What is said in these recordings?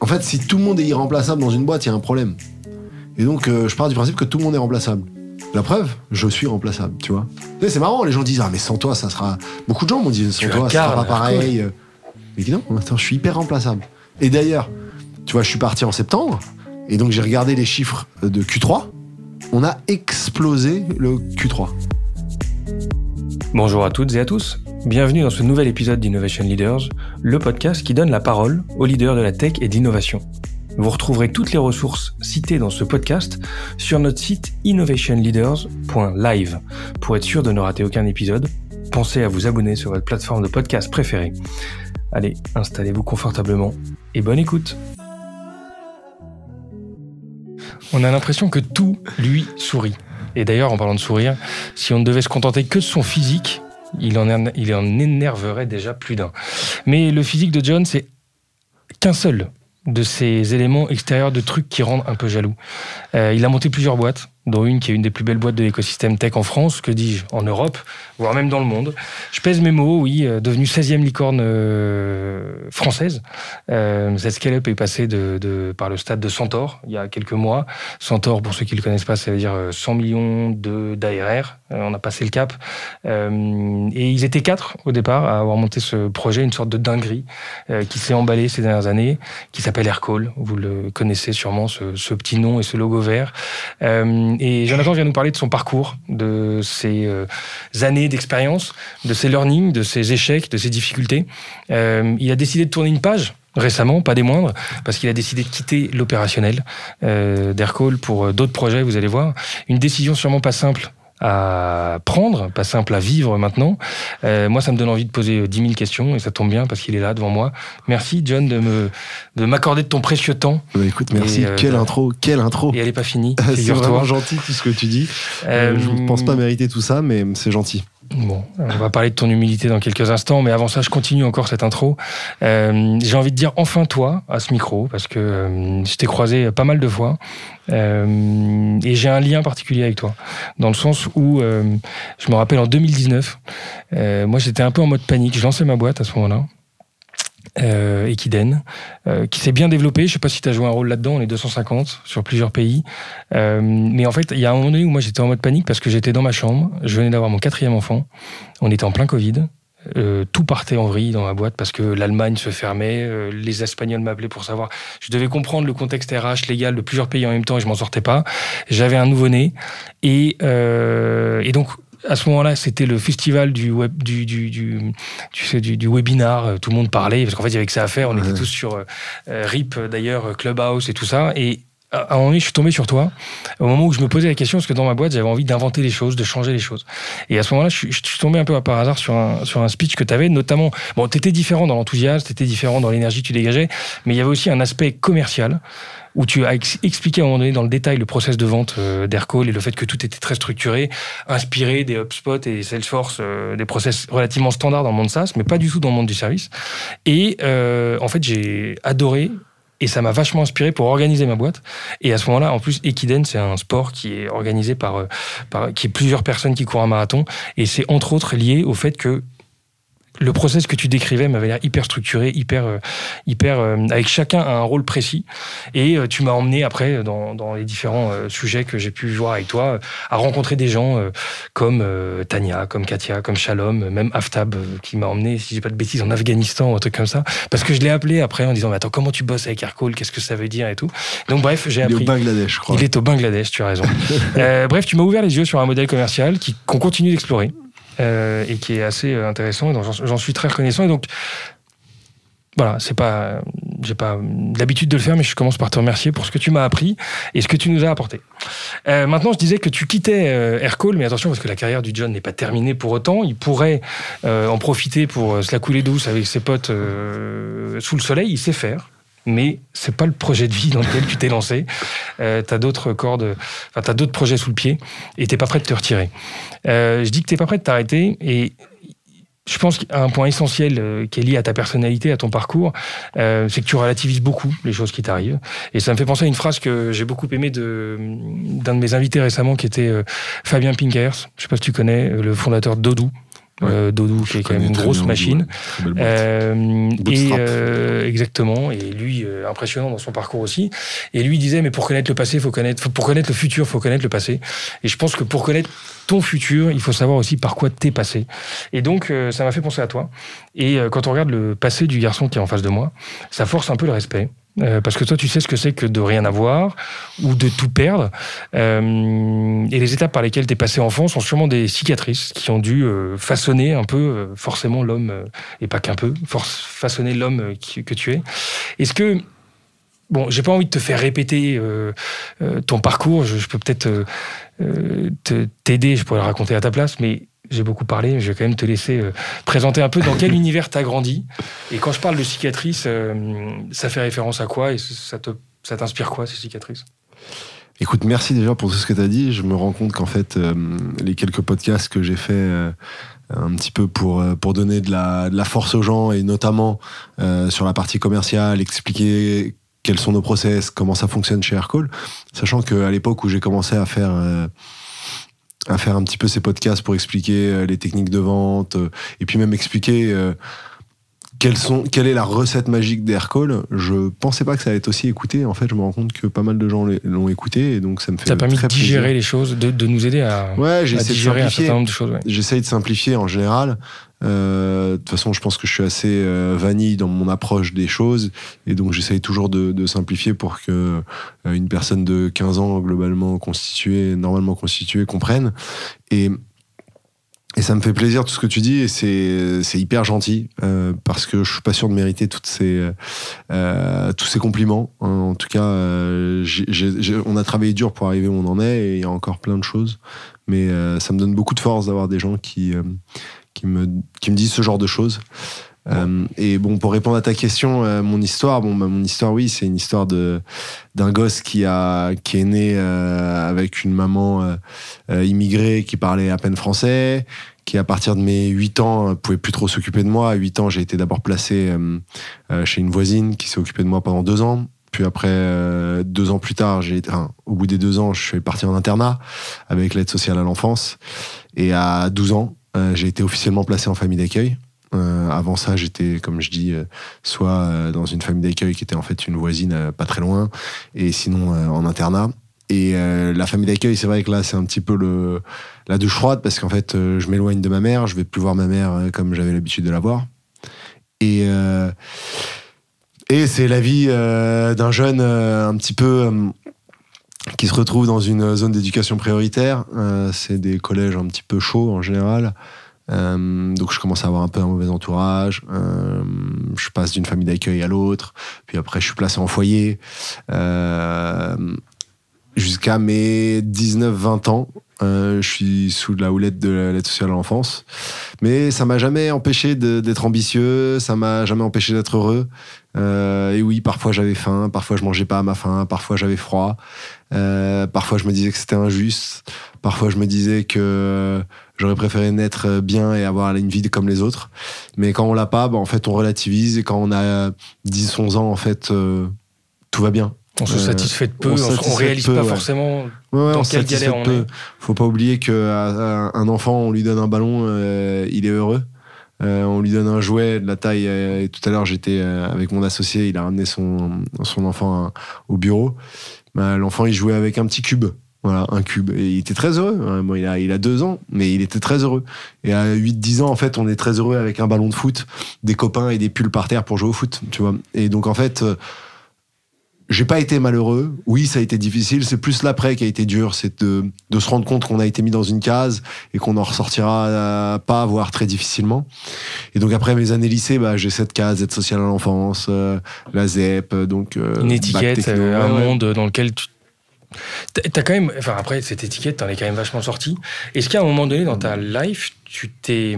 En fait, si tout le monde est irremplaçable dans une boîte, il y a un problème. Et donc, euh, je pars du principe que tout le monde est remplaçable. La preuve, je suis remplaçable, tu vois. Tu sais, C'est marrant, les gens disent Ah, mais sans toi, ça sera. Beaucoup de gens m'ont dit Sans Tu toi, ça sera pas pareil. Mais non, attends, je suis hyper remplaçable. Et d'ailleurs, tu vois, je suis parti en septembre, et donc j'ai regardé les chiffres de Q3. On a explosé le Q3. Bonjour à toutes et à tous. Bienvenue dans ce nouvel épisode d'Innovation Leaders, le podcast qui donne la parole aux leaders de la tech et d'innovation. Vous retrouverez toutes les ressources citées dans ce podcast sur notre site innovationleaders.live. Pour être sûr de ne rater aucun épisode, pensez à vous abonner sur votre plateforme de podcast préférée. Allez, installez-vous confortablement et bonne écoute. On a l'impression que tout lui sourit. Et d'ailleurs, en parlant de sourire, si on ne devait se contenter que de son physique, il en, er- il en énerverait déjà plus d'un. Mais le physique de John, c'est qu'un seul de ces éléments extérieurs de trucs qui rendent un peu jaloux. Euh, il a monté plusieurs boîtes, dont une qui est une des plus belles boîtes de l'écosystème tech en France, que dis-je, en Europe, voire même dans le monde. Je pèse mes mots, oui, euh, devenue 16e licorne euh, française. Euh, cette scale-up est passée de, de- par le stade de Centaure, il y a quelques mois. Centaure, pour ceux qui ne le connaissent pas, ça veut dire euh, 100 millions de- d'ARR. Euh, on a passé le cap. Euh, et ils étaient quatre au départ à avoir monté ce projet, une sorte de dinguerie euh, qui s'est emballé ces dernières années, qui s'appelle Aircall. Vous le connaissez sûrement, ce, petit nom et ce logo vert. Euh, et Jonathan vient nous parler de son parcours, de ses euh, années d'expérience, de ses learnings, de ses échecs, de ses difficultés. Euh, il a décidé de tourner une page récemment, pas des moindres, parce qu'il a décidé de quitter l'opérationnel euh, d'Aircall pour euh, d'autres projets, vous allez voir. Une décision sûrement pas simple à prendre, pas simple à vivre maintenant. Euh, moi, ça me donne envie de poser euh, 10 000 questions et ça tombe bien parce qu'il est là devant moi. Merci, John, de me de m'accorder de ton précieux temps. Bah, écoute, merci. Euh, quelle intro, quelle intro. Et elle n'est pas finie, C'est vraiment gentil tout ce que tu dis. Euh, je ne pense pas mériter tout ça, mais c'est gentil. Bon, on va parler de ton humilité dans quelques instants, mais avant ça, je continue encore cette intro. Euh, J'ai envie de dire enfin toi à ce micro, parce que euh, je t'ai croisé pas mal de fois, euh, et j'ai un lien particulier avec toi, dans le sens où euh, je me rappelle en 2019, euh, moi j'étais un peu en mode panique, je lançais ma boîte à ce moment-là. Euh, Equiden, euh, qui s'est bien développé. Je sais pas si tu as joué un rôle là-dedans, on est 250 sur plusieurs pays. Euh, mais en fait, il y a un moment donné où moi j'étais en mode panique parce que j'étais dans ma chambre, je venais d'avoir mon quatrième enfant, on était en plein Covid. Euh, tout partait en vrille dans ma boîte parce que l'Allemagne se fermait, euh, les Espagnols m'appelaient pour savoir. Je devais comprendre le contexte RH légal de plusieurs pays en même temps et je m'en sortais pas. J'avais un nouveau-né et, euh, et donc à ce moment-là, c'était le festival du web, du, du, du, tu sais, du, du webinar. euh, Tout le monde parlait parce qu'en fait, il y avait que ça à faire. On était tous sur euh, RIP euh, d'ailleurs, Clubhouse et tout ça. Et à un moment donné, je suis tombé sur toi au moment où je me posais la question parce que dans ma boîte, j'avais envie d'inventer les choses, de changer les choses. Et à ce moment-là, je suis, je suis tombé un peu par hasard sur un, sur un speech que tu avais, notamment. Bon, tu étais différent dans l'enthousiasme, tu étais différent dans l'énergie que tu dégageais, mais il y avait aussi un aspect commercial où tu as ex- expliqué à un moment donné dans le détail le process de vente euh, d'Aircall et le fait que tout était très structuré, inspiré des HubSpot et Salesforce, euh, des process relativement standards dans le monde SaaS, mais pas du tout dans le monde du service. Et euh, en fait, j'ai adoré et ça m'a vachement inspiré pour organiser ma boîte. Et à ce moment-là, en plus, Equiden, c'est un sport qui est organisé par, par qui est plusieurs personnes qui courent un marathon. Et c'est entre autres lié au fait que le process que tu décrivais m'avait l'air hyper structuré, hyper, euh, hyper, euh, avec chacun un rôle précis. Et euh, tu m'as emmené après dans, dans les différents sujets que j'ai pu voir avec toi, à rencontrer des gens comme Tania, comme Katia, comme Shalom, même Aftab, qui m'a emmené, si j'ai pas de bêtises, en Afghanistan ou un truc comme ça. Parce que je l'ai appelé après en disant, mais attends, comment tu bosses avec Aircall? Qu'est-ce que ça veut dire et tout? Donc bref, j'ai Il est au appris. Bangladesh, je crois. Il est au Bangladesh, tu as raison. Euh, bref, tu m'as ouvert les yeux sur un modèle commercial qu'on continue d'explorer euh, et qui est assez euh, intéressant j'en suis très reconnaissant. Et donc, voilà, c'est pas, j'ai pas l'habitude de le faire, mais je commence par te remercier pour ce que tu m'as appris et ce que tu nous as apporté. Euh, maintenant, je disais que tu quittais euh, Aircall, mais attention parce que la carrière du John n'est pas terminée pour autant. Il pourrait en profiter pour se la couler douce avec ses potes sous le soleil. Il sait faire. Mais c'est pas le projet de vie dans lequel tu t'es lancé. Euh, t'as d'autres cordes, enfin t'as d'autres projets sous le pied et t'es pas prêt de te retirer. Euh, je dis que t'es pas prêt de t'arrêter et je pense qu'un point essentiel euh, qui est lié à ta personnalité, à ton parcours, euh, c'est que tu relativises beaucoup les choses qui t'arrivent. Et ça me fait penser à une phrase que j'ai beaucoup aimée de, d'un de mes invités récemment, qui était Fabien Pinkers. Je sais pas si tu connais, le fondateur d'Odoo. Euh, Dodou, qui est quand même une grosse machine. Euh, et euh, exactement. Et lui, impressionnant dans son parcours aussi. Et lui disait, mais pour connaître le passé, faut connaître, pour connaître le futur, faut connaître le passé. Et je pense que pour connaître ton futur, il faut savoir aussi par quoi t'es passé. Et donc, ça m'a fait penser à toi. Et quand on regarde le passé du garçon qui est en face de moi, ça force un peu le respect. Euh, parce que toi, tu sais ce que c'est que de rien avoir ou de tout perdre. Euh, et les étapes par lesquelles tu es passé enfant sont sûrement des cicatrices qui ont dû euh, façonner un peu, forcément, l'homme, et pas qu'un peu, façonner l'homme que tu es. Est-ce que. Bon, j'ai pas envie de te faire répéter ton parcours, je, je peux peut-être t'aider, je pourrais le raconter à ta place, mais j'ai beaucoup parlé, je vais quand même te laisser euh, présenter un peu dans quel univers tu as grandi. Et quand je parle de cicatrices, euh, ça fait référence à quoi et ça t'inspire quoi ces cicatrices? Écoute, merci déjà pour tout ce que tu as dit. Je me rends compte qu'en fait, euh, les quelques podcasts que j'ai fait un petit peu pour, pour donner de la, de la force aux gens et notamment sur la partie commerciale, expliquer quels sont nos process, comment ça fonctionne chez Aircall, sachant qu'à l'époque où j'ai commencé à faire à faire un petit peu ces podcasts pour expliquer euh, les techniques de vente euh, et puis même expliquer euh, quelles sont, quelle est la recette magique d'Aircall? Je pensais pas que ça allait être aussi écouté. En fait, je me rends compte que pas mal de gens l'ont écouté et donc ça me fait. Ça a permis de digérer les choses, de, de, nous aider à, ouais, à digérer un certain nombre de choses. Ouais. J'essaye de simplifier en général. Euh, de toute façon, je pense que je suis assez euh, vanille dans mon approche des choses, et donc j'essaye toujours de, de, simplifier pour que euh, une personne de 15 ans globalement constituée, normalement constituée, comprenne. Et et ça me fait plaisir tout ce que tu dis et c'est hyper gentil euh, parce que je suis pas sûr de mériter toutes ces euh, tous ces compliments. En tout cas, euh, on a travaillé dur pour arriver où on en est et il y a encore plein de choses. Mais euh, ça me donne beaucoup de force d'avoir des gens qui euh, qui me qui me disent ce genre de choses. Euh, et bon, pour répondre à ta question, euh, mon histoire, bon, bah, mon histoire, oui, c'est une histoire de d'un gosse qui a qui est né euh, avec une maman immigrée qui parlait à peine français, qui à partir de mes 8 ans pouvait plus trop s'occuper de moi. À 8 ans, j'ai été d'abord placé chez une voisine qui s'est occupée de moi pendant deux ans. Puis après, deux ans plus tard, au bout des deux ans, je suis parti en internat avec l'aide sociale à l'enfance. Et à 12 ans, j'ai été officiellement placé en famille d'accueil. Euh, avant ça, j'étais, comme je dis, euh, soit euh, dans une famille d'accueil qui était en fait une voisine pas très loin, et sinon en internat. Et la famille d'accueil, c'est vrai que là, c'est un petit peu le, la douche froide parce qu'en fait, je m'éloigne de ma mère, je vais plus voir ma mère comme j'avais l'habitude de la voir. Et, et c'est la vie d'un jeune un petit peu qui se retrouve dans une zone d'éducation prioritaire. c'est des collèges un petit peu chauds en général. Euh, donc je commence à avoir un peu un mauvais entourage. Euh, je passe d'une famille d'accueil à l'autre. Puis après, je suis placé en foyer. Euh, Jusqu'à mes 19-20 ans, je suis sous la houlette de l'aide sociale à l'enfance. Mais ça m'a jamais empêché d'être ambitieux, ça m'a jamais empêché d'être heureux. Et oui, parfois j'avais faim, parfois je mangeais pas à ma faim, parfois j'avais froid, parfois je me disais que c'était injuste, parfois je me disais que j'aurais préféré naître bien et avoir une vie comme les autres. Mais quand on l'a pas, bah, en fait on relativise et quand on a 10-11 ans, en fait tout va bien. On se satisfait de peu, on, on, réalise pas forcément dans quelle galère on est. Faut pas oublier qu'un enfant, on lui donne un ballon, euh, il est heureux. Euh, on lui donne un jouet de la taille. Euh, et tout à l'heure, j'étais avec mon associé, il a ramené son, son enfant au bureau. Bah, l'enfant, il jouait avec un petit cube. Voilà, un cube. Et il était très heureux. Hein. Bon, il, a, il a deux ans, mais il était très heureux. Et à 8-10 ans, en fait, on est très heureux avec un ballon de foot, des copains et des pulls par terre pour jouer au foot. Tu vois. Et donc, en fait j'ai pas été malheureux. Oui, ça a été difficile. C'est plus l'après qui a été dur. C'est de, de, se rendre compte qu'on a été mis dans une case et qu'on en ressortira euh, pas, voire très difficilement. Et donc après mes années lycée, bah, j'ai cette case aide sociale à l'enfance, euh, la ZEP, donc euh, une étiquette, un monde dans lequel tu T'as quand même, enfin après cette étiquette, t'en es quand même vachement sorti. Est-ce qu'à un moment donné dans ta life, tu t'es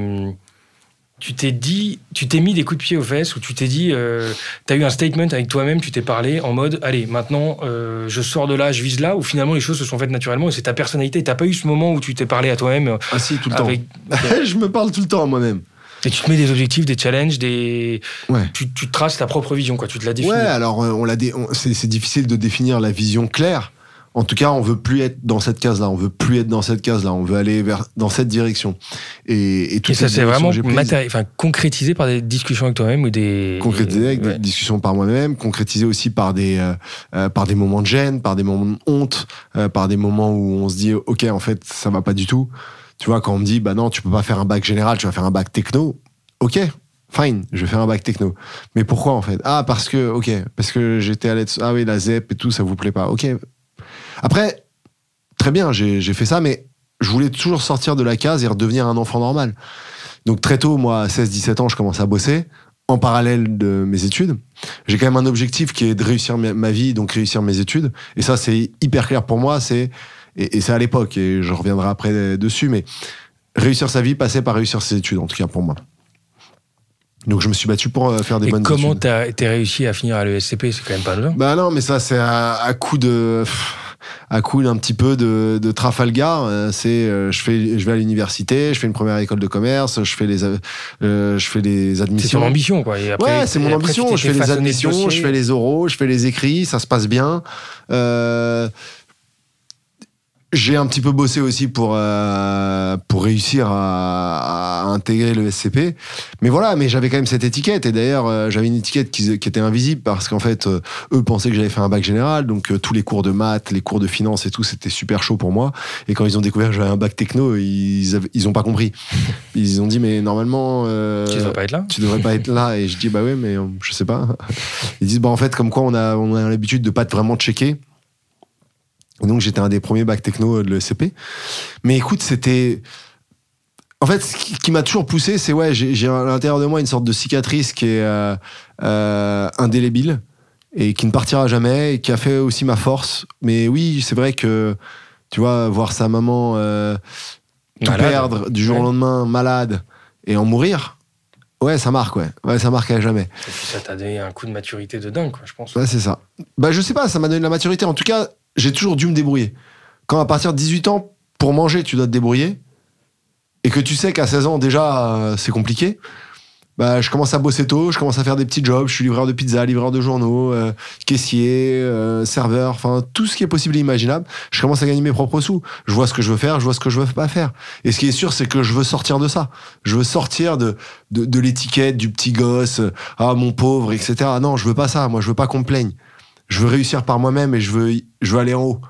tu t'es dit, tu t'es mis des coups de pied aux fesses ou tu t'es dit, euh, tu as eu un statement avec toi-même, tu t'es parlé en mode, allez, maintenant, euh, je sors de là, je vise là, ou finalement les choses se sont faites naturellement et c'est ta personnalité. T'as pas eu ce moment où tu t'es parlé à toi-même euh, Ah si, tout le temps. je me parle tout le temps à moi-même. Et tu te mets des objectifs, des challenges, des. Ouais. Tu, tu, traces ta propre vision, quoi. Tu te la définis. Ouais, alors on l'a c'est difficile de définir la vision claire En tout cas, on veut plus être dans cette case-là. On veut plus être dans cette case-là. On veut aller vers dans cette direction. Et, et, tout ça, c'est vraiment enfin, concrétisé par des discussions avec toi-même ou des concrétisé avec des discussions par moi-même, concrétisé aussi par des euh, euh, par des moments de gêne, par des moments de honte, euh, par des moments où on se dit ok, en fait, ça va pas du tout. Tu vois, quand on me dit bah non, tu peux pas faire un bac général, tu vas faire un bac techno. Ok, fine, je vais faire un bac techno. Mais pourquoi en fait? Ah parce que ok, parce que j'étais à l'aide. Ah oui, la ZEP et tout, ça vous plaît pas. Ok. Après, très bien, j'ai fait ça, mais je voulais toujours sortir de la case et redevenir un enfant normal. Donc très tôt, moi, à 16-17 ans, je commence à bosser en parallèle de mes études. J'ai quand même un objectif qui est de réussir ma vie, donc réussir mes études. Et ça, c'est hyper clair pour moi. C'est et, c'est à l'époque, et je reviendrai après dessus, mais réussir sa vie passait par réussir ses études, en tout cas pour moi. Donc je me suis battu pour euh, faire des et bonnes comment t'as réussi à finir à l'ESCP? C'est quand même pas mal. Bah non, mais ça c'est à, coup de à coup d'un petit peu de, de Trafalgar. Euh, c'est euh, je fais je vais à l'université, je fais une première école de commerce, je fais les je fais les admissions. C'est ton ambition quoi. Et après, ouais, c'est mon ambition. Je fais les admissions, je fais les oraux, je fais les écrits, ça se passe bien. Euh, j'ai un petit peu bossé aussi pour euh, pour réussir à, à, intégrer le SCP, mais voilà, mais j'avais quand même cette étiquette et d'ailleurs euh, j'avais une étiquette qui, qui, était invisible parce qu'en fait euh, eux pensaient que j'avais fait un bac général, donc euh, tous les cours de maths, les cours de finance et tout, c'était super chaud pour moi. Et quand ils ont découvert que j'avais un bac techno, ils ils ont pas compris. Ils ont dit mais normalement tu devrais pas être là. Tu devrais pas être là et je dis bah ouais mais je sais pas. Ils disent bah en fait comme quoi on a on a l'habitude de pas vraiment checker donc j'étais un des premiers bacs techno de l'ESCP. Mais écoute, c'était... En fait, ce qui, m'a toujours poussé, c'est ouais, j'ai à l'intérieur de moi une sorte de cicatrice qui est euh, euh, indélébile et qui ne partira jamais et qui a fait aussi ma force. Mais oui, c'est vrai que, tu vois, voir sa maman euh, tout perdre du jour au lendemain, malade, et en mourir, ouais, ça marque, ouais. Ouais, ça marque à jamais. Et puis ça t'a donné un coup de maturité de dingue, quoi, je pense. Ouais, c'est ça. Bah, je sais pas, ça m'a donné de la maturité. En tout cas, j'ai toujours dû me débrouiller. Quand à partir de 18 ans, pour manger, tu dois te débrouiller, et que tu sais qu'à 16 ans, déjà, euh, c'est compliqué, bah, je commence à bosser tôt, je commence à faire des petits jobs, je suis livreur de pizza, livreur de journaux, euh, caissier, euh, serveur, enfin tout ce qui est possible et imaginable. Je commence à gagner mes propres sous. Je vois ce que je veux faire, je vois ce que je veux pas faire. Et ce qui est sûr, c'est que je veux sortir de ça. Je veux sortir de, de, de l'étiquette du petit gosse, ah mon pauvre, etc. Non, je veux pas ça. Moi, je veux pas qu'on me plaigne je veux réussir par moi-même et je veux, je veux aller en haut.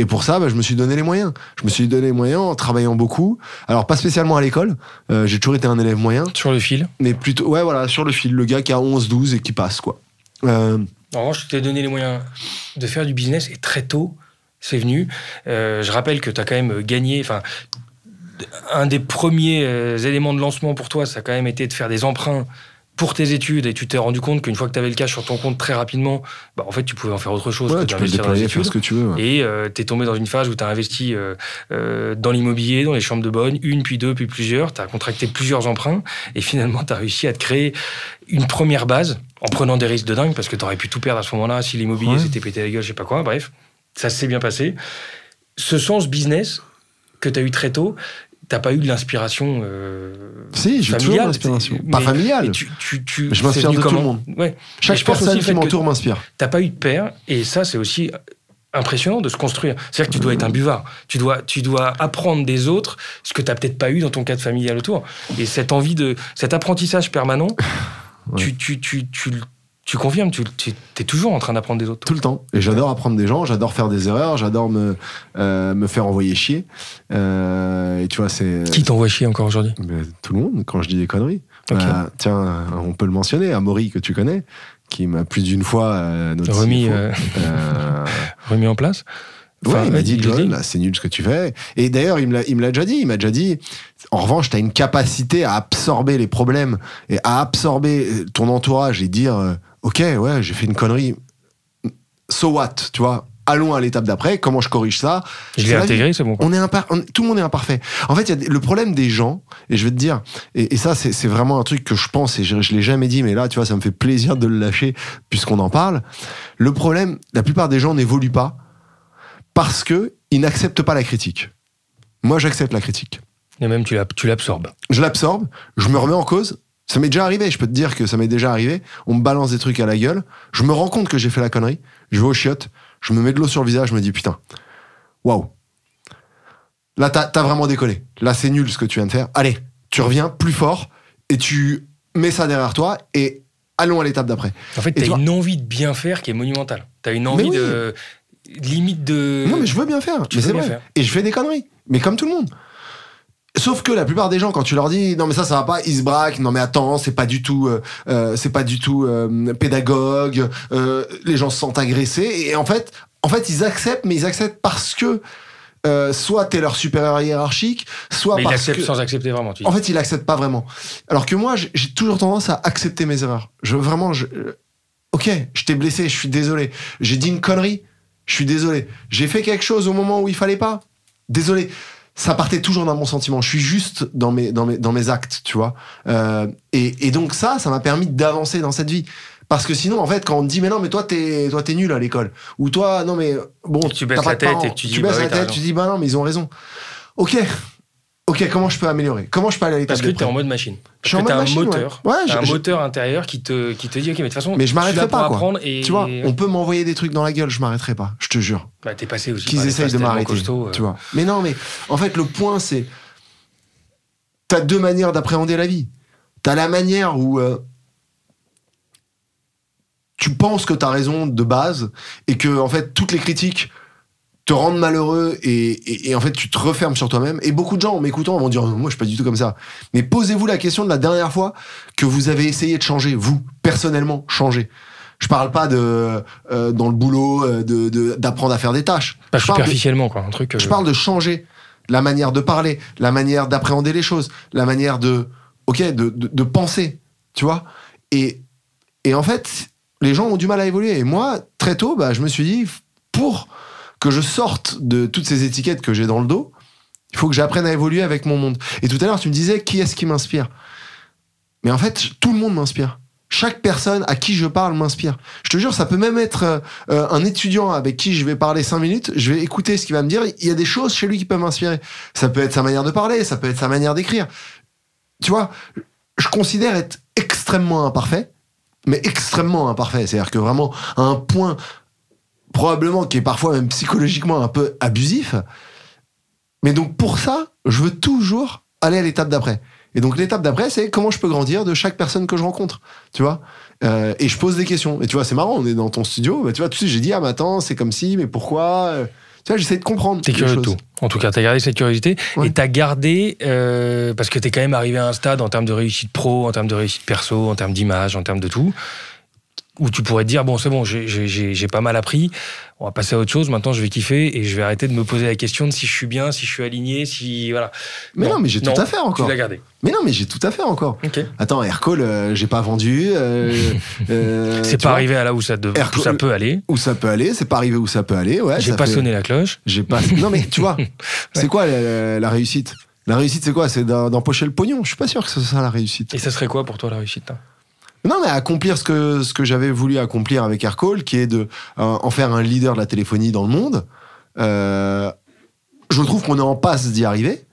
Et pour ça, bah, je me suis donné les moyens. Je me suis donné les moyens en travaillant beaucoup. Alors, pas spécialement à l'école. Euh, j'ai toujours été un élève moyen. Sur le fil Mais plutôt, ouais, voilà, sur le fil. Le gars qui a 11, 12 et qui passe, quoi. Euh... En revanche, tu t'es donné les moyens de faire du business et très tôt, c'est venu. Euh, je rappelle que tu as quand même gagné. Enfin, un des premiers éléments de lancement pour toi, ça a quand même été de faire des emprunts pour tes études et tu t'es rendu compte qu'une fois que tu avais le cash sur ton compte très rapidement, bah, en fait, tu pouvais en faire autre chose que d'investir dans les études. ce que tu veux. Et euh, tu es tombé dans une phase où tu as investi euh, euh, dans l'immobilier, dans les chambres de bonne, une, puis deux, puis plusieurs. Tu as contracté plusieurs emprunts et finalement, tu as réussi à te créer une première base en prenant des risques de dingue parce que tu aurais pu tout perdre à ce moment-là si l'immobilier s'était pété la gueule, je sais pas quoi. Bref, ça s'est bien passé. Ce sens business que tu as eu très tôt, t'as pas eu de l'inspiration euh, Si, j'ai toujours l'inspiration. Pas familiale. Tu, je m'inspire de tout le monde. Ouais. Chaque personne qui m'entoure m'inspire. T'as pas eu de père, et ça, c'est aussi impressionnant de se construire. C'est-à-dire que tu dois être un buvard. Tu dois, tu dois apprendre des autres ce que tu n'as peut-être pas eu dans ton cadre familial autour. Et cette envie de, cet apprentissage permanent, tu, tu, tu, tu, tu confirmes, tu, es toujours en train d'apprendre des autres. Tout le temps. Et j'adore apprendre des gens, j'adore faire des erreurs, j'adore me, euh, me faire envoyer chier. Euh, et tu vois, c'est. Qui t'envoie chier encore aujourd'hui? Tout le monde, quand je dis des conneries. Euh, tiens, on peut le mentionner, Amaury, que tu connais, qui m'a plus d'une fois remis, remis en place? ouais, il m'a dit, John, c'est nul ce que tu fais. Et d'ailleurs, il me l'a déjà dit. Il m'a déjà dit, en revanche, tu as une capacité à absorber les problèmes et à absorber ton entourage et dire, ok, ouais, j'ai fait une connerie. So what, tu vois? Allons à l'étape d'après. Comment je corrige ça? Je l'ai intégré, c'est bon. On est tout le monde est imparfait. En fait, il y a le problème des gens, et je vais te dire, et, ça, c'est vraiment un truc que je pense, et je, je l'ai jamais dit, mais là, tu vois, ça me fait plaisir de le lâcher puisqu'on en parle. Le problème, la plupart des gens n'évoluent pas parce que ils n'acceptent pas la critique. Moi, j'accepte la critique. Et même, tu l'absorbes. Je l'absorbe, je me remets en cause, ça m'est déjà arrivé, je peux te dire que ça m'est déjà arrivé. On me balance des trucs à la gueule. Je me rends compte que j'ai fait la connerie. Je vais au chiottes. je me mets de l'eau sur le visage, je me dis putain, waouh. Là, t'as as vraiment décollé. Là, c'est nul ce que tu viens de faire. Allez, tu reviens plus fort et tu mets ça derrière toi et allons à l'étape d'après. En fait, t'as vois- une envie de bien faire qui est monumentale. T'as une envie oui. de. limite de. Non, mais je veux bien faire. Tu mais veux c'est bien vrai. faire. Et je fais des conneries. Mais comme tout le monde. Sauf que la plupart des gens, quand tu leur dis non mais ça ça va pas, ils se braquent. Non mais attends, c'est pas du tout, euh, euh, c'est pas du tout euh, pédagogue. euh, les gens se sentent agressés et en fait, en fait ils acceptent, mais ils acceptent parce que euh, soit t'es leur supérieur hiérarchique, soit Mais il parce accepte que sans accepter vraiment. Tu en fait, il accepte pas vraiment. Alors que moi, j'ai j'ai toujours tendance à accepter mes erreurs. Je vraiment, je, euh, ok, je t'ai blessé, je suis désolé. J'ai dit une connerie, je suis désolé. J'ai fait quelque chose au moment où il fallait pas, désolé. Ça partait toujours dans mon sentiment. Je suis juste dans mes, dans mes, dans mes actes, tu vois. Euh, et, et donc ça, ça m'a permis d'avancer dans cette vie. Parce que sinon, en fait, quand on te dit, mais non, mais toi, t'es, toi, t'es nul à l'école. Ou toi, non, mais bon, Tu baisses la tête parents. et tu dis, tu bah baisses oui, la tête, raison. tu dis, bah non, mais ils ont raison. Ok. Ok, comment je peux améliorer? Comment je peux aller à l'étape Parce que t'es d'après en mode machine. Je Parce que mode un machine, ouais. moteur. Ouais, je- un moteur intérieur qui te, qui te dit, ok, mais de toute façon, Mais je m'arrêterai là pour pas, quoi. apprendre et. Tu vois, on peut m'envoyer des trucs dans la gueule, je m'arrêterai pas, je te jure. Bah, t'es passé aussi. Qu'ils essayent de m'arrêter. euh. Tu vois. Mais non, mais en fait, le point, c'est. T'as deux manières d'appréhender la vie. T'as la manière où. euh, tu penses que t'as raison de base et que, en fait, toutes les critiques te rendent malheureux et, et- et en fait, tu te refermes sur toi-même. Et beaucoup de gens, en m'écoutant, vont dire Moi, je suis pas du tout comme ça. Mais posez-vous la question de la dernière fois que vous avez essayé de changer, vous, personnellement, changer. Je parle pas de euh, dans le boulot euh, de d'apprendre à faire des tâches. Pas je, de, superficiellement, quoi. Un truc. euh, je parle de changer la manière de parler, la manière d'appréhender les choses, la manière de ok de, de, de penser, tu vois. Et et en fait, les gens ont du mal à évoluer. Et moi, très tôt, bah, je me suis dit pour que je sorte de toutes ces étiquettes que j'ai dans le dos, il faut que j'apprenne à évoluer avec mon monde. Et tout à l'heure, tu me disais qui est-ce qui m'inspire? Mais en fait, tout le monde m'inspire. Chaque personne à qui je parle m'inspire. Je te jure, ça peut même être euh, euh, un étudiant avec qui je vais parler cinq minutes, je vais écouter ce qu'il va me dire. Il y a des choses chez lui qui peuvent m'inspirer. Ça peut être sa manière de parler, ça peut être sa manière d'écrire. Tu vois, je considère être extrêmement imparfait, mais extrêmement imparfait. C'est-à-dire que vraiment, à un point probablement qui est parfois même psychologiquement un peu abusif. Mais donc pour ça, je veux toujours aller à l'étape d'après. Et donc l'étape d'après, c'est comment je peux grandir de chaque personne que je rencontre, tu vois. Euh, et je pose des questions. Et tu vois, c'est marrant, on est dans ton studio, bah, tu vois, tout de suite j'ai dit ah mais attends, c'est comme si, mais pourquoi Euh, Tu vois, j'essaie de comprendre. T'es curieux de tout. En tout cas, t'as gardé cette curiosité Ouais. et t'as gardé euh, parce que t'es quand même arrivé à un stade en termes de réussite pro, en termes de réussite perso, en termes d'image, en termes de tout, où tu pourrais te dire bon c'est bon, j'ai- pas mal appris, on va passer à autre chose. Maintenant, je vais kiffer et je vais arrêter de me poser la question de si je suis bien, si je suis aligné, si voilà. Mais non, mais j'ai tout à faire encore. Tu l'as gardé. Mais non, mais j'ai tout à fait encore. Ok. Attends, Aircall, euh, j'ai pas vendu. euh, euh, C'est pas arrivé à là où ça, dev- Air- où ça peut aller. Où ça peut aller, c'est pas arrivé où ça peut aller. Ouais, J'ai pas fait- sonné la cloche. J'ai pas. Non mais tu vois, c'est quoi la, la réussite? La réussite, c'est quoi? C'est d'em- d'empocher le pognon. Je suis pas sûr que ce soit ça la réussite. Et ça serait quoi pour toi la réussite hein? Non, mais accomplir ce que ce que j'avais voulu accomplir avec Aircall, qui est de euh, en faire un leader de la téléphonie dans le monde. Euh, je trouve qu'on est en passe d'y arriver.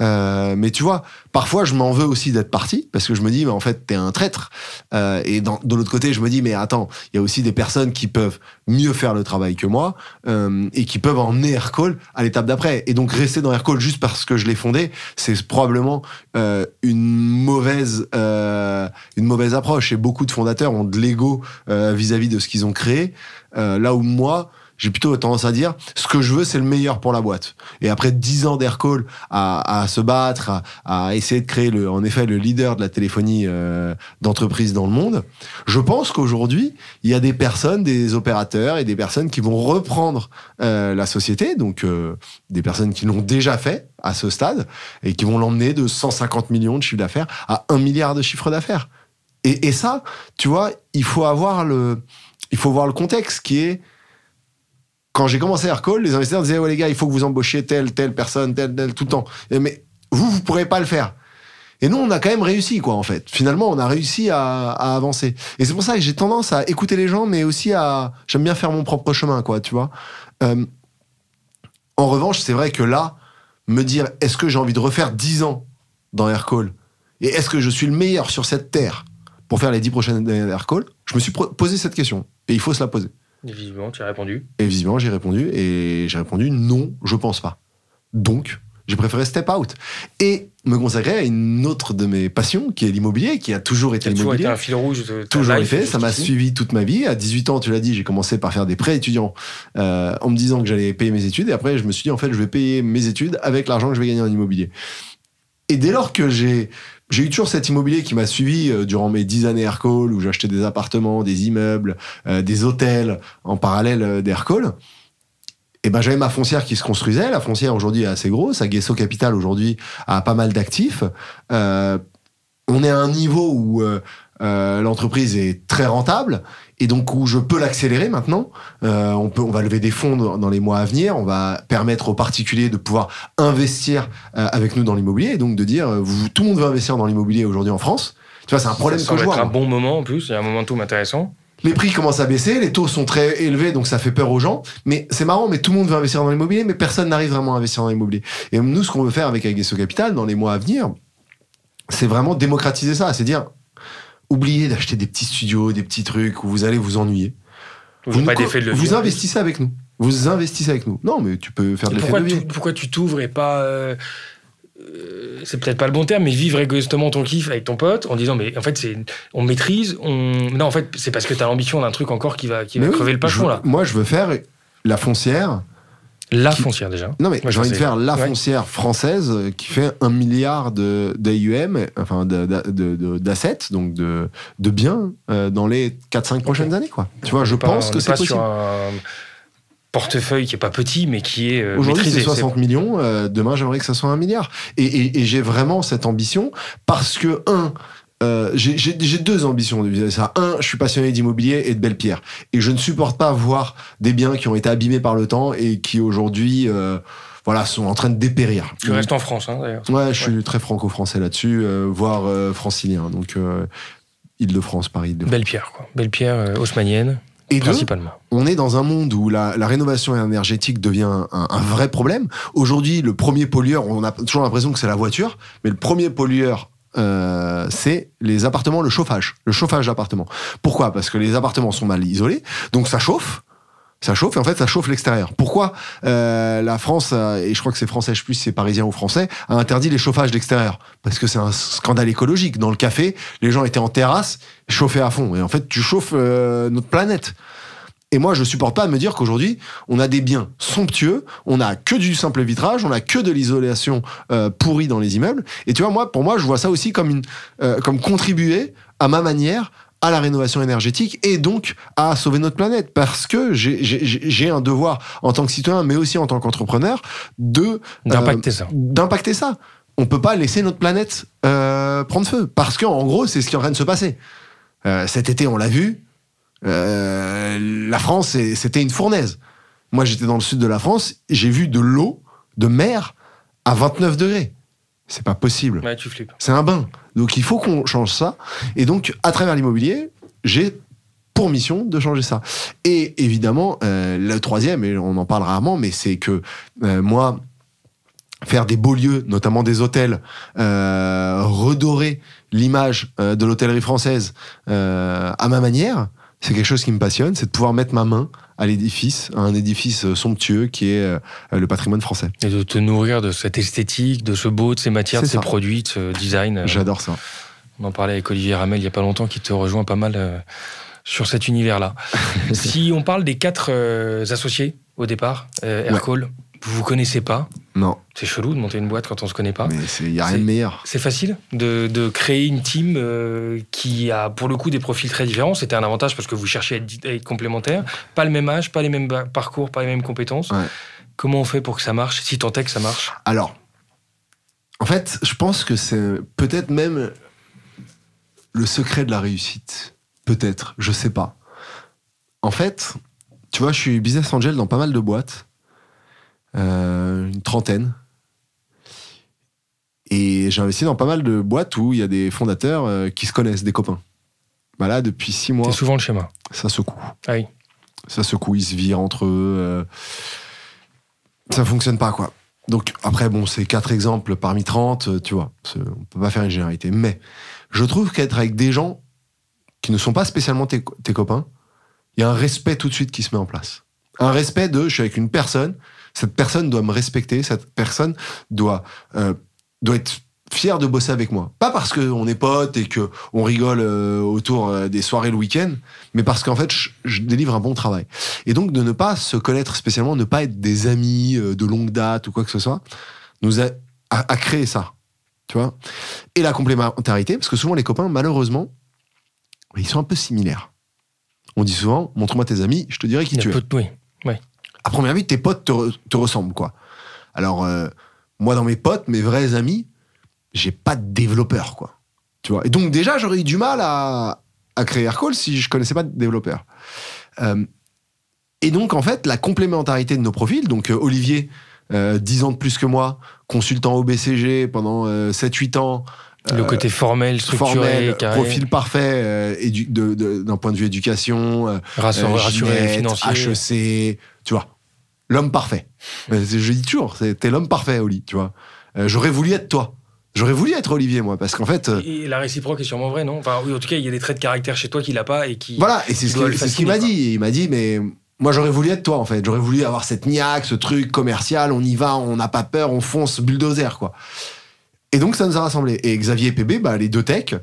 Euh, mais tu vois, parfois je m'en veux aussi d'être parti parce que je me dis, mais en fait, t'es un traître. Euh, et de l'autre côté, je me dis, mais attends, il y a aussi des personnes qui peuvent mieux faire le travail que moi euh, et qui peuvent emmener Aircall à l'étape d'après. Et donc rester dans Aircall juste parce que je l'ai fondé, c'est probablement une mauvaise une mauvaise approche. Et beaucoup de fondateurs ont de l'ego vis-à-vis de ce qu'ils ont créé. Là où moi, j'ai plutôt tendance à dire, ce que je veux, c'est le meilleur pour la boîte. Et après 10 ans d'Aircall à, à se battre, à, à essayer de créer, le, en effet, le leader de la téléphonie euh, d'entreprise dans le monde, je pense qu'aujourd'hui, il y a des personnes, des opérateurs et des personnes qui vont reprendre euh, la société, donc euh, des personnes qui l'ont déjà fait à ce stade, et qui vont l'emmener de 150 millions de chiffre d'affaires à 1 milliard de chiffre d'affaires. Et, et ça, tu vois, il faut avoir le, il faut voir le contexte qui est quand j'ai commencé Aircall, les investisseurs disaient ouais les gars, il faut que vous embauchiez telle telle personne, telle telle tout le temps. Mais vous vous pourrez pas le faire. Et nous on a quand même réussi quoi en fait. Finalement on a réussi à, avancer. Et c'est pour ça que j'ai tendance à écouter les gens, mais aussi à j'aime bien faire mon propre chemin quoi, tu vois. Euh, en revanche, c'est vrai que là, me dire est-ce que j'ai envie de refaire 10 ans dans Aircall? Et est-ce que je suis le meilleur sur cette terre pour faire les 10 prochaines années d'Aircall? Je me suis posé cette question et il faut se la poser. Et visiblement, tu as répondu. Et visiblement, j'ai répondu. Et j'ai répondu non, je pense pas. Donc, j'ai préféré step out. Et me consacrer à une autre de mes passions, qui est l'immobilier, qui a toujours été toujours été l'immobilier. un fil rouge de Toujours life été, ça m'a suivi toute ma vie. À 18 ans, tu l'as dit, j'ai commencé par faire des prêts étudiants euh, en me disant que j'allais payer mes études. Et après, je me suis dit, en fait, je vais payer mes études avec l'argent que je vais gagner en immobilier. Et dès lors que j'ai eu toujours cet immobilier qui m'a suivi euh, durant mes 10 années Aircall, où j'achetais des appartements, des immeubles, euh, des hôtels en parallèle euh, d'Aircall. Et ben j'avais ma foncière qui se construisait. La foncière aujourd'hui est assez grosse. Aguesso Capital aujourd'hui a pas mal d'actifs. On est à un niveau où l'entreprise est très rentable et donc où je peux l'accélérer maintenant. Euh, on, peut, on va lever des fonds dans les mois à venir. On va permettre aux particuliers de pouvoir investir euh, avec nous dans l'immobilier et donc de dire euh, vous, tout le monde veut investir dans l'immobilier aujourd'hui en France. Tu vois, c'est un problème ça que je vois. être un bon moment en plus, il y a un momentum intéressant. Les prix commencent à baisser, les taux sont très élevés, donc ça fait peur aux gens. Mais c'est marrant, mais tout le monde veut investir dans l'immobilier, mais personne n'arrive vraiment à investir dans l'immobilier. Et nous, ce qu'on veut faire avec Aguesso Capital dans les mois à venir, c'est vraiment démocratiser ça. C'est dire, oubliez d'acheter des petits studios, des petits trucs où vous allez vous ennuyer. Vous n'avez pas nous- de levier. vous investissez avec nous. Vous investissez avec nous. Non, mais tu peux faire de Et l'effet pourquoi, de levier. tu, pourquoi tu t'ouvres et pas. euh, euh, c'est peut-être pas le bon terme, mais vivre égoïstement ton kiff avec ton pote en disant, mais en fait, c'est, on maîtrise, on. Non, en fait, c'est parce que tu as l'ambition d'un truc encore qui va, qui va oui, crever le je- là. Moi, je veux faire la foncière. La foncière, déjà. Non, mais j'ai envie de faire la Ouais. foncière française euh, qui fait un milliard d'AUM, enfin d'assets, donc de, de biens euh, dans les 4-5 prochaines années. Quoi. Tu vois, je pas- pense que est c'est possible. sur un portefeuille qui est pas petit, mais qui est euh, Aujourd'hui, c'est maîtrisé. 60 millions. euh, demain, j'aimerais que ça soit un milliard. Et, et- et j'ai vraiment cette ambition parce que, un, euh, j'ai- deux ambitions vis-à-vis de ça. Un, je suis passionné d'immobilier et de belles pierres. Et je ne supporte pas voir des biens qui ont été abîmés par le temps et qui aujourd'hui euh, voilà, sont en train de dépérir. Tu restes en France, hein, d'ailleurs. Ouais, je suis très franco-français là-dessus, euh, voire euh, francilien. Donc, euh, Île-de-France, Paris, Île-de-France. Belle pierre, quoi. Belle pierre haussmannienne, Et deux, principalement. on est dans un monde où la, la rénovation énergétique devient un, un vrai problème. Aujourd'hui, le premier pollueur, on a toujours l'impression que c'est la voiture, mais le premier pollueur, euh, c'est les appartements, le chauffage, le chauffage d'appartements. Pourquoi? Parce que les appartements sont mal isolés, donc ça chauffe. Ça chauffe et en fait ça chauffe l'extérieur. Pourquoi euh, la France, a- et je crois que c'est français, je sais plus si c'est parisien ou français, a interdit les chauffages d'extérieur? Parce que c'est un scandale écologique. Dans le café, les gens étaient en terrasse, chauffés à fond. Et en fait, tu chauffes euh, notre planète. Et moi, je supporte pas de me dire qu'aujourd'hui, on a des biens somptueux, on a que du simple vitrage, on a que de l'isolation euh, pourrie dans les immeubles. Et tu vois, moi, pour moi, je vois ça aussi comme une, euh, comme contribuer à ma manière à la rénovation énergétique et donc à sauver notre planète parce que j'ai- un devoir en tant que citoyen mais aussi en tant qu'entrepreneur de D'impacter ça. d'impacter ça. On peut pas laisser notre planète euh, prendre feu parce que en gros c'est ce qui est en train de se passer. Euh, cet été on l'a vu, euh, la France c'était une fournaise. Moi j'étais dans le sud de la France, j'ai vu de l'eau de mer à 29 degrés. C'est pas possible. Ouais, tu flippes. C'est un bain. Donc il faut qu'on change ça. Et donc, à travers l'immobilier, j'ai pour mission de changer ça. Et évidemment, euh, le troisième, et on en parle rarement, mais c'est que euh, moi, faire des beaux lieux, notamment des hôtels, euh, redorer l'image de l'hôtellerie française à ma manière, c'est quelque chose qui me passionne, c'est de pouvoir mettre ma main à l'édifice, à un édifice euh, somptueux qui est euh, le patrimoine français. Et de te nourrir de cette esthétique, de ce beau, de ces matières, de ces ça. produits, de ce design. Euh, J'adore ça. On en parlait avec Olivier Ramel il y a pas longtemps, qui te rejoint pas mal sur cet univers-là. si on parle des quatre associés au départ, Aircall, vous vous connaissez pas. Non, C'est chelou de monter une boîte quand on se connaît pas. mais il n'y a rien de meilleur. C'est facile de, de créer une team euh, qui a pour le coup des profils très différents. C'était un avantage parce que vous cherchiez à être, à être complémentaires. Pas le même âge, pas les mêmes parcours, pas les mêmes compétences. Ouais. Comment on fait pour que ça marche Si tant est que ça marche? Alors, en fait, je pense que c'est peut-être même le secret de la réussite. Peut-être, je sais pas. En fait, tu vois, je suis business angel dans pas mal de boîtes, une trentaine. Et j'ai investi dans pas mal de boîtes où il y a des fondateurs euh, qui se connaissent, des copains. Bah là, depuis six mois, C'est souvent le schéma. ça secoue. Ah oui. Ça secoue, ils se virent entre eux. euh, ça fonctionne pas, quoi. Donc, après, bon, c'est quatre exemples parmi 30, euh, tu vois. On peut pas faire une généralité. Mais je trouve qu'être avec des gens qui ne sont pas spécialement tes, tes copains, il y a un respect tout de suite qui se met en place. Un respect de je suis avec une personne, cette personne doit me respecter, cette personne doit, euh, doit être fière de bosser avec moi. Pas parce qu'on est potes et que on rigole euh, autour euh, des soirées le week-end, mais parce qu'en fait, je, je délivre un bon travail. Et donc, de ne pas se connaître spécialement, ne pas être des amis de longue date ou quoi que ce soit, nous a, a, a créé ça. Tu vois? Et la complémentarité, parce que souvent, les copains, malheureusement, ils sont un peu similaires. On dit souvent, montre-moi tes amis, je te dirai qui tu es oui. À première vue, tes potes te, re- te ressemblent, quoi. Alors, euh, moi, dans mes potes, mes vrais amis, j'ai pas de développeur, quoi. Tu vois? Et donc, déjà, j'aurais eu du mal à, à créer Aircall si je connaissais pas de développeur. Euh, et donc, en fait, la complémentarité de nos profils, donc euh, Olivier, euh, 10 ans de plus que moi, consultant au BCG pendant 7-8 ans, Le côté formel, structuré, formel, carré, profil parfait euh, d'un point de vue éducation, euh, euh, rassuré, Ginette, financier. HEC, tu vois. L'homme parfait. Je dis toujours, t'es l'homme parfait, Oli, tu vois. Euh, J'aurais voulu être toi. J'aurais voulu être Olivier, moi, parce qu'en fait, euh, Et la réciproque est sûrement vraie, non? Enfin, oui, en tout cas, il y a des traits de caractère chez toi qu'il n'a pas et qui. voilà, et c'est ce ce qu'il fasciner, m'a dit. Il m'a dit, mais moi, j'aurais voulu être toi, en fait. J'aurais voulu avoir cette niaque, ce truc commercial, on y va, on n'a pas peur, on fonce, bulldozer, quoi. Et donc, ça nous a rassemblés. Et Xavier et PB, bah, les deux techs,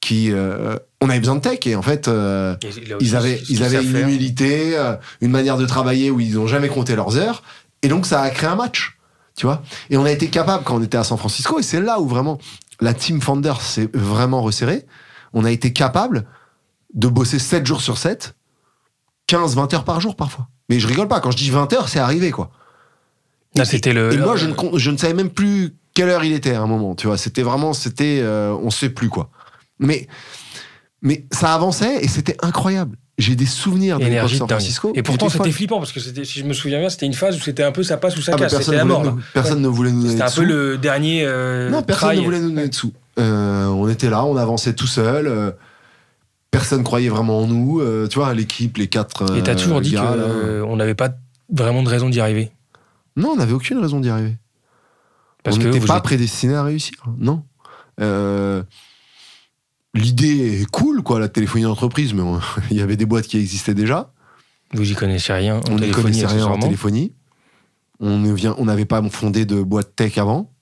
qui. euh, on avait besoin de tech, et en fait. euh, Et ils avaient, ils avaient une faire. humilité, euh, une manière de travailler où ils n'ont jamais compté leurs heures. Et donc, ça a créé un match. Tu vois Et on a été capable, quand on était à San Francisco, et c'est là où vraiment la team Founder s'est vraiment resserrée, on a été capable de bosser 7 jours sur 7, 15, 20 heures par jour parfois. Mais je rigole pas, quand je dis 20 heures, c'est arrivé, quoi. Là, c'était le. Et moi, je ne, je ne savais même plus quelle heure il était à un moment, tu vois. C'était vraiment, c'était, on sait plus quoi. Mais, mais ça avançait et c'était incroyable. J'ai des souvenirs de l'époque San. Francisco. Et pourtant, c'était flippant parce que si je me souviens bien, c'était une phase où c'était un peu ça passe ou ça Ah, casse. C'était la mort. nous- personne ne voulait nous donner C'était un peu le dernier. euh, Non, personne trail. ne voulait nous donner de sous. Euh, on était là, on avançait tout seul. euh, personne croyait vraiment en nous. euh, tu vois, l'équipe, les quatre. Et t'as toujours dit qu'on n'avait pas vraiment de raison d'y arriver. Non, on n'avait aucune raison d'y arriver. Parce on n'était pas êtes- prédestiné à réussir. Non. Euh, L'idée est cool, quoi, la téléphonie d'entreprise, mais on- il y avait des boîtes qui existaient déjà. Vous y connaissez rien. en On ne téléphonie, connaissait rien en téléphonie. On ne vient, on n'avait pas fondé de boîte tech avant.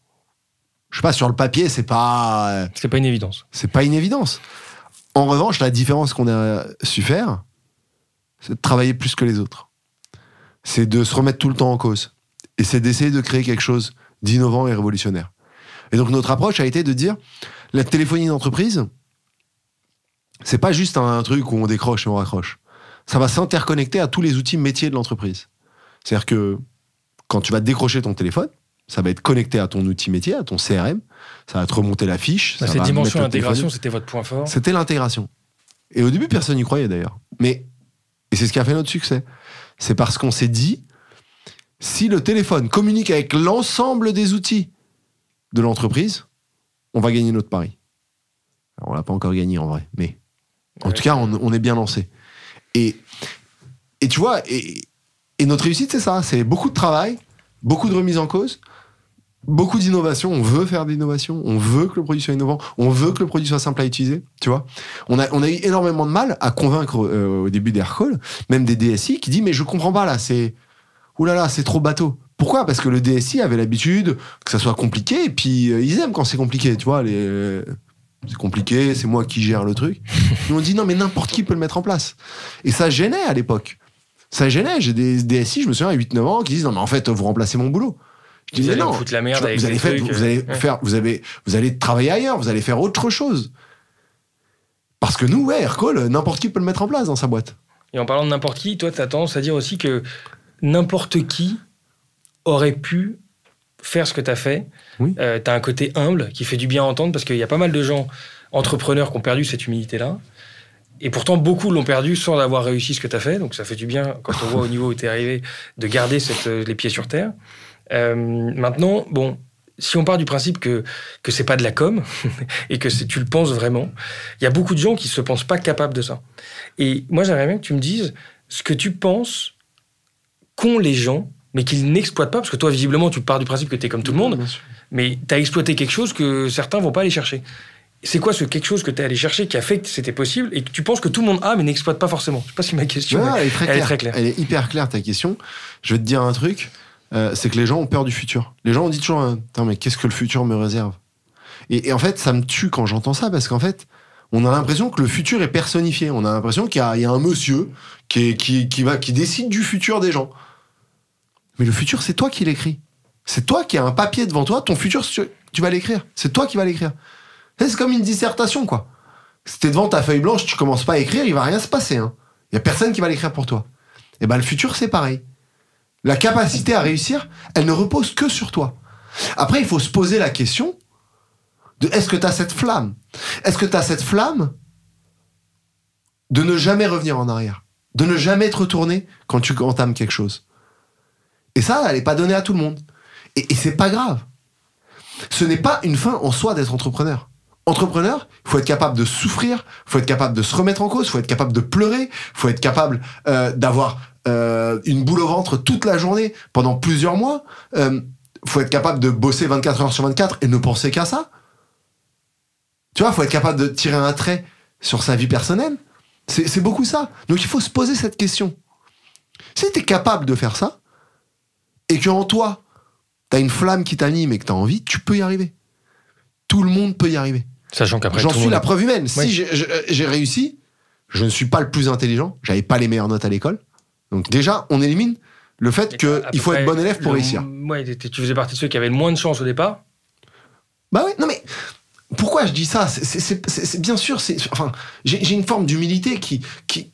Je sais pas, sur le papier, c'est pas, euh, C'est pas une évidence. c'est pas une évidence. En revanche, la différence qu'on a su faire, c'est de travailler plus que les autres. C'est de se remettre tout le temps en cause. Et c'est d'essayer de créer quelque chose d'innovant et révolutionnaire. Et donc notre approche a été de dire, la téléphonie d'entreprise, c'est pas juste un truc où on décroche et on raccroche. Ça va s'interconnecter à tous les outils métiers de l'entreprise. C'est-à-dire que quand tu vas décrocher ton téléphone, ça va être connecté à ton outil métier, à ton CRM, ça va te remonter la fiche. Bah, cette dimension d'intégration, c'était votre point fort. c'était l'intégration. Et au début, personne n'y croyait d'ailleurs. Mais, et c'est ce qui a fait notre succès. C'est parce qu'on s'est dit, si le téléphone communique avec l'ensemble des outils de l'entreprise, on va gagner notre pari. Alors, on l'a pas encore gagné en vrai, mais en Ouais. tout cas, on, on est bien lancé. Et, et tu vois, et, et notre réussite, c'est ça. C'est beaucoup de travail, beaucoup de remise en cause, beaucoup d'innovation. On veut faire de l'innovation, on veut que le produit soit innovant, on veut que le produit soit simple à utiliser. Tu vois, on a, on a eu énormément de mal à convaincre euh, au début d'Aircall, même des DSI qui disent mais je comprends pas là, c'est oulala, là là, c'est trop bateau. Pourquoi? Parce que le DSI avait l'habitude que ça soit compliqué et puis euh, ils aiment quand c'est compliqué. Tu vois, les c'est compliqué, c'est moi qui gère le truc. Nous on dit non mais n'importe qui peut le mettre en place. Et ça gênait à l'époque. Ça gênait. J'ai des DSI, je me souviens, à 8-9 ans, qui disent non mais en fait vous remplacez mon boulot. Je dis Vous mais allez non, la merde tu vois, avec vous allez, faire, vous, allez euh, ouais. faire, vous avez, vous allez travailler ailleurs, vous allez faire autre chose. Parce que nous, ouais, Aircall, n'importe qui peut le mettre en place dans sa boîte. Et en parlant de n'importe qui, toi, tu as tendance à dire aussi que n'importe qui aurait pu faire ce que tu as fait. Oui. tu as un côté humble qui fait du bien à entendre parce qu'il y a pas mal de gens entrepreneurs qui ont perdu cette humilité-là. Et pourtant, beaucoup l'ont perdu sans avoir réussi ce que tu as fait. Donc, ça fait du bien, quand on voit au niveau où tu es arrivé, de garder cette, euh, les pieds sur terre. Euh, maintenant, bon, si on part du principe que, que c'est pas de la com et que tu le penses vraiment, il y a beaucoup de gens qui se pensent pas capables de ça. Et moi, j'aimerais bien que tu me dises ce que tu penses qu'ont les gens, mais qu'ils n'exploitent pas, parce que toi, visiblement, tu pars du principe que tu es comme tout le monde, mais tu as exploité quelque chose que certains vont pas aller chercher. c'est quoi ce quelque chose que tu es allé chercher qui a fait que c'était possible et que tu penses que tout le monde a mais n'exploite pas forcément? Je sais pas si ma question elle, est très claire. Elle est hyper claire ta question. Je vais te dire un truc, euh, c'est que les gens ont peur du futur. Les gens ont dit toujours, Attends, mais qu'est-ce que le futur me réserve? Et, en fait, ça me tue quand j'entends ça parce qu'en fait, on a l'impression que le futur est personnifié. On a l'impression qu'il y, a un monsieur qui, qui, va, qui décide du futur des gens. Mais le futur, c'est toi qui l'écris. C'est toi qui as un papier devant toi. Ton futur, tu vas l'écrire. C'est toi qui vas l'écrire. C'est comme une dissertation, quoi. Si t'es devant ta feuille blanche, tu commences pas à écrire, il va rien se passer. Hein. Il y a personne qui va l'écrire pour toi. Et ben le futur, c'est pareil. La capacité à réussir, elle ne repose que sur toi. Après, il faut se poser la question de est-ce que tu as cette flamme? Est-ce que tu as cette flamme de ne jamais revenir en arrière? De ne jamais te retourner quand tu entames quelque chose? Et ça, elle n'est pas donnée à tout le monde. Et, et c'est pas grave. Ce n'est pas une fin en soi d'être entrepreneur entrepreneur, il faut être capable de souffrir, il faut être capable de se remettre en cause, il faut être capable de pleurer, il faut être capable euh, d'avoir euh, une boule au ventre toute la journée pendant plusieurs mois. Il euh, faut être capable de bosser 24 heures sur 24 et ne penser qu'à ça. Tu vois, faut être capable de tirer un trait sur sa vie personnelle. C'est beaucoup ça. Donc il faut se poser cette question. Si tu es capable de faire ça, et que en toi, tu as une flamme qui t'anime et que tu as envie, tu peux y arriver. Tout le monde peut y arriver. Sachant qu'après. J'en suis la preuve humaine. Si j'ai réussi, je ne suis pas le plus intelligent, j'avais pas les meilleures notes à l'école. Donc déjà, on élimine le fait qu'il faut être bon élève pour réussir. Ouais, tu faisais partie de ceux qui avaient le moins de chance au départ Bah oui, non mais pourquoi je dis ça? C'est bien sûr, enfin, j'ai une forme d'humilité qui, qui,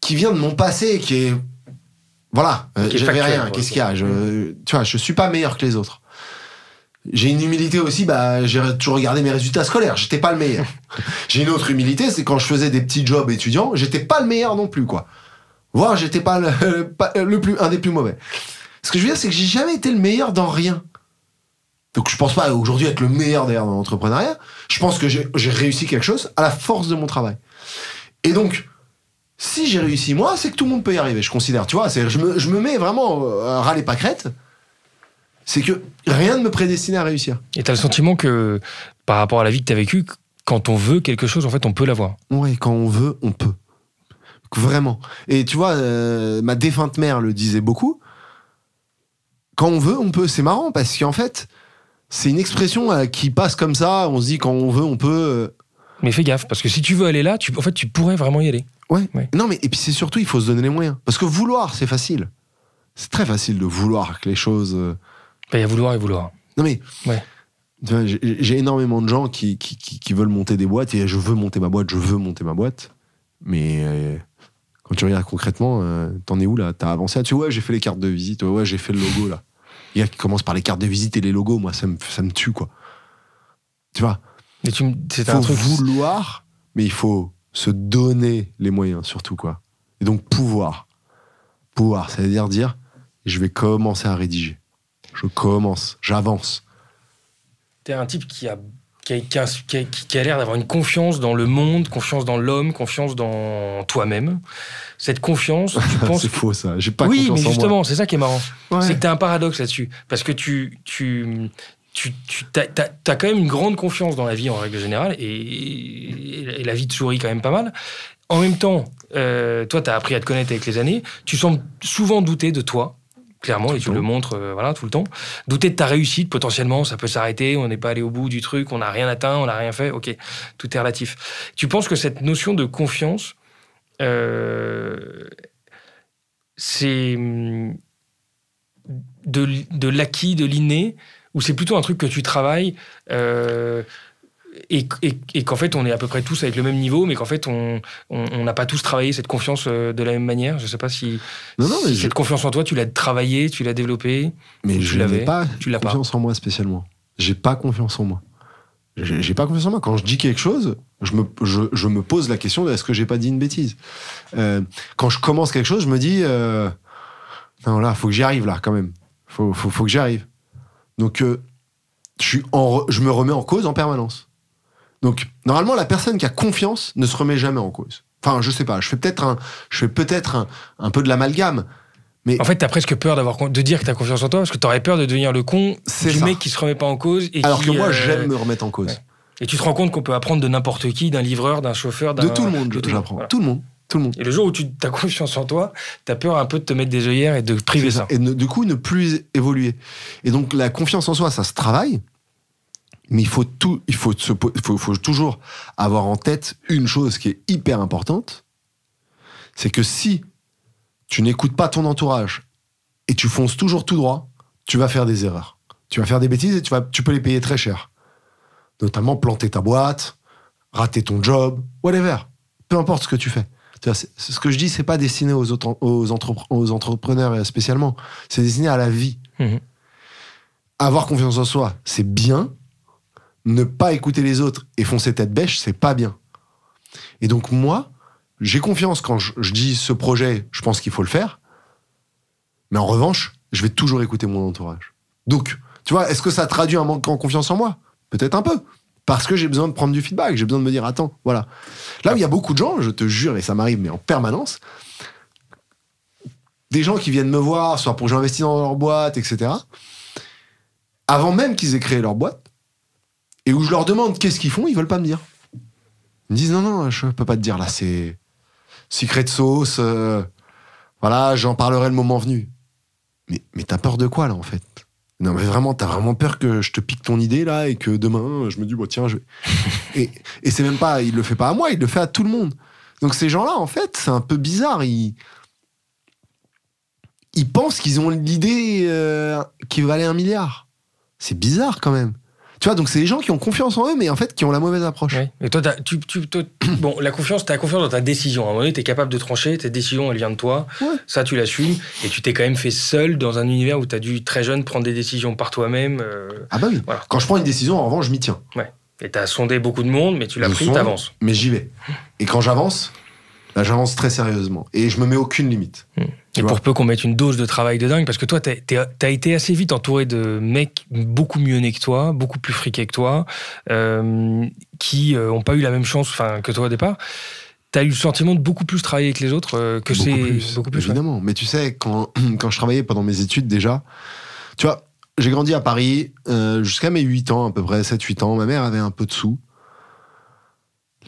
qui vient de mon passé, qui est voilà, j'avais rien. Qu'est-ce qu'il y a je, Tu vois, je suis pas meilleur que les autres. J'ai une humilité aussi, bah, j'ai toujours regardé mes résultats scolaires, j'étais pas le meilleur. j'ai une autre humilité, c'est quand je faisais des petits jobs étudiants, j'étais pas le meilleur non plus, quoi. Voire j'étais pas le, le, plus, un des plus mauvais. Ce que je veux dire, c'est que j'ai jamais été le meilleur dans rien. Donc je pense pas aujourd'hui être le meilleur d'ailleurs dans l'entrepreneuriat. Je pense que j'ai réussi quelque chose à la force de mon travail. Et donc, si j'ai réussi moi, c'est que tout le monde peut y arriver, je considère. Tu vois, je me, je me mets vraiment à râler pas crête c'est que rien ne me prédestinait à réussir. Et tu as le sentiment que, par rapport à la vie que tu as vécue, quand on veut quelque chose, en fait, on peut l'avoir. Oui, quand on veut, on peut. Vraiment. Et tu vois, euh, ma défunte mère le disait beaucoup. Quand on veut, on peut. C'est marrant parce qu'en fait, c'est une expression euh, qui passe comme ça. On se dit quand on veut, on peut. Euh. Mais fais gaffe, parce que si tu veux aller là, tu, en fait, tu pourrais vraiment y aller. Ouais. Non, mais et puis c'est surtout, il faut se donner les moyens. Parce que vouloir, c'est facile. C'est très facile de vouloir que les choses il y a vouloir et vouloir. Non mais. Ouais. J'ai énormément de gens qui, qui, qui, veulent monter des boîtes et je veux monter ma boîte, je veux monter ma boîte. Mais euh, quand tu regardes concrètement, euh, t'en es où là? T'as avancé Tu vois, ouais, j'ai fait les cartes de visite, ouais, j'ai fait le logo là. Il y a qui commencent par les cartes de visite et les logos, moi ça me, ça me tue quoi. Tu vois? Il faut un truc... vouloir, mais il faut se donner les moyens surtout quoi. Et donc pouvoir. Pouvoir, ça veut dire dire je vais commencer à rédiger je commence, j'avance. T'es un type qui a, qui a, qui a, l'air d'avoir une confiance dans le monde, confiance dans l'homme, confiance dans toi-même. Cette confiance, tu penses. c'est faux ça, j'ai pas oui, confiance en moi. Oui, mais justement, c'est ça qui est marrant. C'est que t'as un paradoxe là-dessus. Parce que tu. tu tu, tu as, quand même une grande confiance dans la vie en règle générale et, la vie te sourit quand même pas mal. En même temps, euh, toi, tu as appris à te connaître avec les années. Tu sembles souvent douter de toi clairement, et tu le montres euh, voilà, tout le temps. Douter de ta réussite, potentiellement, ça peut s'arrêter, on n'est pas allé au bout du truc, on n'a rien atteint, on n'a rien fait, ok, tout est relatif. Tu penses que cette notion de confiance, euh, c'est hum, de, de l'acquis, de l'inné, ou c'est plutôt un truc que tu travailles euh, et, qu'en fait on est à peu près tous avec le même niveau, mais qu'en fait on n'a pas tous travaillé cette confiance euh, de la même manière? Je sais pas si, non, non, mais cette confiance en toi, tu l'as travaillé, tu l'as développée. Mais je n'avais pas tu l'as confiance en moi spécialement. J'ai pas confiance en moi. J'ai pas confiance en moi. Quand je dis quelque chose, je me, je, me pose la question de est-ce que j'ai pas dit une bêtise? Euh, quand je commence quelque chose, je me dis euh, non là, faut que j'y arrive là quand même. Faut, faut, faut que j'y arrive. Donc euh, je suis en, je me remets en cause en permanence. Donc, normalement, la personne qui a confiance ne se remet jamais en cause. Enfin, je sais pas, je fais peut-être un, je fais peut-être un, peu de l'amalgame. Mais en fait, t'as presque peur d'avoir de dire que t'as confiance en toi parce que t'aurais peur de devenir le con du mec qui se remet pas en cause. Alors que moi, euh, j'aime me remettre en cause. Et tu te rends compte qu'on peut apprendre de n'importe qui, d'un livreur, d'un chauffeur, d'un. De tout le monde, de tout j'apprends. Voilà. Tout le monde. Tout le monde. Et le jour où tu as confiance en toi, tu as peur un peu de te mettre des œillères et de priver C'est ça. Et ne- du coup, ne plus évoluer. Et donc, la confiance en soi, ça se travaille. Mais il faut, tout, il faut, se po- il faut, faut toujours avoir en tête une chose qui est hyper importante. C'est que si tu n'écoutes pas ton entourage et tu fonces toujours tout droit, tu vas faire des erreurs. Tu vas faire des bêtises et tu, vas, tu peux les payer très cher. Notamment planter ta boîte, rater ton job, whatever. Peu importe ce que tu fais. Ce que je dis, c'est pas destiné aux, autres- aux, entrepre- aux entrepreneurs euh, spécialement. C'est destiné à la vie. Mhm. Avoir confiance en soi, c'est bien. Ne pas écouter les autres et foncer tête bêche, c'est pas bien. Et donc moi, j'ai confiance quand je, je dis ce projet, je pense qu'il faut le faire. Mais en revanche, je vais toujours écouter mon entourage. Donc, tu vois, est-ce que ça traduit un manque en confiance en moi? Peut-être un peu. Parce que j'ai besoin de prendre du feedback, j'ai besoin de me dire, attends, voilà. Là où il y a beaucoup de gens, je te jure, et ça m'arrive, mais en permanence, des gens qui viennent me voir, soit pour que j'investisse dans leur boîte, etc., avant même qu'ils aient créé leur boîte, et où je leur demande qu'est-ce qu'ils font, ils veulent pas me dire. Ils me disent, non, non, je peux pas te dire, là, c'est secret de sauce, euh, voilà, j'en parlerai le moment venu. Mais, mais t'as peur de quoi, là, en fait? Non, mais vraiment, t'as vraiment peur que je te pique ton idée, là, et que demain, je me dis, bon, tiens, je vais... et, et c'est même pas, il le fait pas à moi, il le fait à tout le monde. Donc ces gens-là, en fait, c'est un peu bizarre. Ils, ils pensent qu'ils ont l'idée euh, qui valait un milliard. C'est bizarre quand même. Tu vois, donc c'est les gens qui ont confiance en eux, mais en fait qui ont la mauvaise approche. Ouais. Et toi, tu, tu- toi- bon, la confiance, tu as confiance dans ta décision. À un moment donné, tu es capable de trancher, ta décision, elle vient de toi. Ouais. Ça, tu l'assumes. Et tu t'es quand même fait seul dans un univers où tu as dû, très jeune, prendre des décisions par toi-même. euh, Ah bah oui. voilà. Quand je prends une décision, en revanche, je m'y tiens. Et tu as sondé beaucoup de monde, mais tu l'as pris, sonde. t'avances. Mais j'y vais. Et quand j'avance, là, j'avance très sérieusement. Et je me mets aucune limite. Tu Et vois. pour peu qu'on mette une dose de travail de dingue, parce que toi, tu as été assez vite entouré de mecs beaucoup mieux nés que toi, beaucoup plus friqués que toi, euh, qui n'ont pas eu la même chance que toi au départ. Tu as eu le sentiment de beaucoup plus travailler avec les autres euh, que c'est beaucoup plus. ouais. évidemment. Mais tu sais, quand, quand je travaillais pendant mes études déjà, tu vois, j'ai grandi à Paris euh, jusqu'à mes 8 ans, à peu près 7-8 ans. Ma mère avait un peu de sous.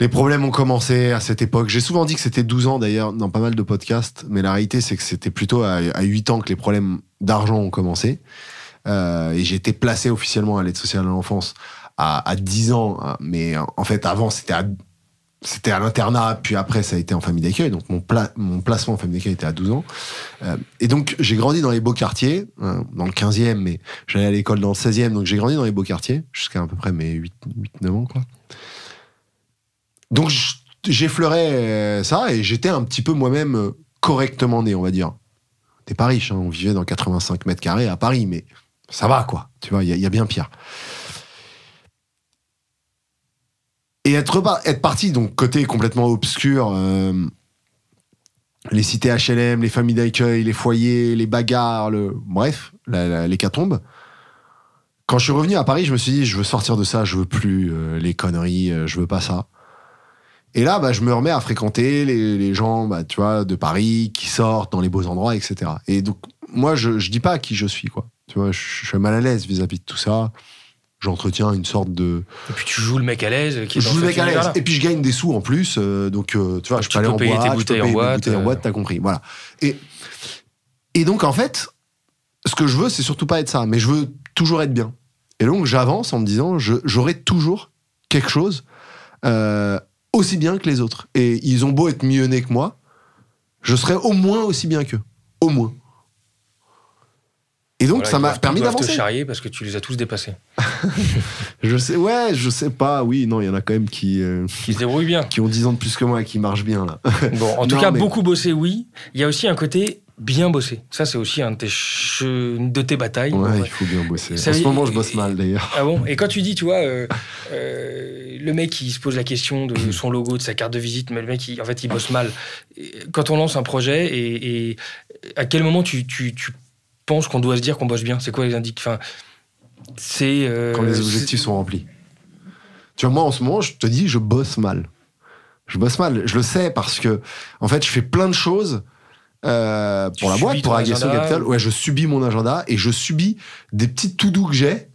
Les problèmes ont commencé à cette époque. J'ai souvent dit que c'était 12 ans d'ailleurs dans pas mal de podcasts, mais la réalité c'est que c'était plutôt à, à 8 ans que les problèmes d'argent ont commencé. Euh, et j'ai été placé officiellement à l'aide sociale à l'enfance à, à 10 ans, hein. mais en fait avant c'était à l'internat, puis après ça a été en famille d'accueil, donc mon placement en famille d'accueil était à 12 ans. Euh, et donc j'ai grandi dans les beaux quartiers, hein, dans le 15e, mais j'allais à l'école dans le 16e, donc j'ai grandi dans les beaux quartiers, jusqu'à à peu près mes 8-9 ans. Quoi. Donc j'effleurais euh, ça, et j'étais un petit peu moi-même euh, correctement né, on va dire. T'es pas riche, hein, on vivait dans 85 mètres carrés à Paris, mais ça va quoi, tu vois, il y, a- bien pire. Et être, parti, donc côté complètement obscur, euh, les cités HLM, les familles d'accueil, les foyers, les bagarres, le, bref, l'hécatombe. Quand je suis revenu à Paris, je me suis dit, je veux sortir de ça, je veux plus les conneries, je veux pas ça. Et là, bah, je me remets à fréquenter les, les gens, bah, tu vois, de Paris, qui sortent dans les beaux endroits, etc. Et donc, moi, je, je dis pas qui je suis, quoi. Tu vois, je, je suis mal à l'aise vis-à-vis de tout ça. J'entretiens une sorte de, Et puis tu joues le mec à l'aise. Qui est je joue le mec à l'aise. Et puis je gagne des sous en plus. euh, donc, euh, tu vois, Donc je peux aller en tes boîte. je peux bouteilles en payer mes boîte, bouteilles en euh. boîte, t'as compris. Voilà. Et, et donc, en fait, ce que je veux, c'est surtout pas être ça. Mais je veux toujours être bien. Et donc, j'avance en me disant, j'aurai toujours quelque chose euh, aussi bien que les autres. Et ils ont beau être mieux nés que moi, je serai au moins aussi bien qu'eux. Au moins. Et donc, Voilà, ça m'a permis doivent te d'avancer. charrier parce que tu les as tous dépassés. Je sais, ouais, je sais pas. Oui, non, il y en a quand même qui, euh, Qui se débrouillent bien. qui ont 10 ans de plus que moi et qui marchent bien, là. Bon, en tout Non, cas, mais- beaucoup bossé, oui. Il y a aussi un côté bien bossé. Ça, c'est aussi un de tes, che- de tes batailles. Ouais, il faut bien bosser. Ça en ce moment, je bosse mal d'ailleurs. Ah bon? Et quand tu dis, tu vois, euh, euh, le mec qui se pose la question de son logo, de sa carte de visite, mais le mec, il- en fait, il bosse mal. Quand on lance un projet, et, et à quel moment tu, tu, tu penses qu'on doit se dire qu'on bosse bien? C'est quoi les indices? Enfin, C'est. euh, Quand les objectifs sont remplis. Tu vois, moi, en ce moment, je te dis, je bosse mal. Je bosse mal. Je le sais parce que, en fait, je fais plein de choses euh, Tu pour la boîte, pour agenda. Capital. Ouais, je subis mon agenda et je subis des petits to-do que j'ai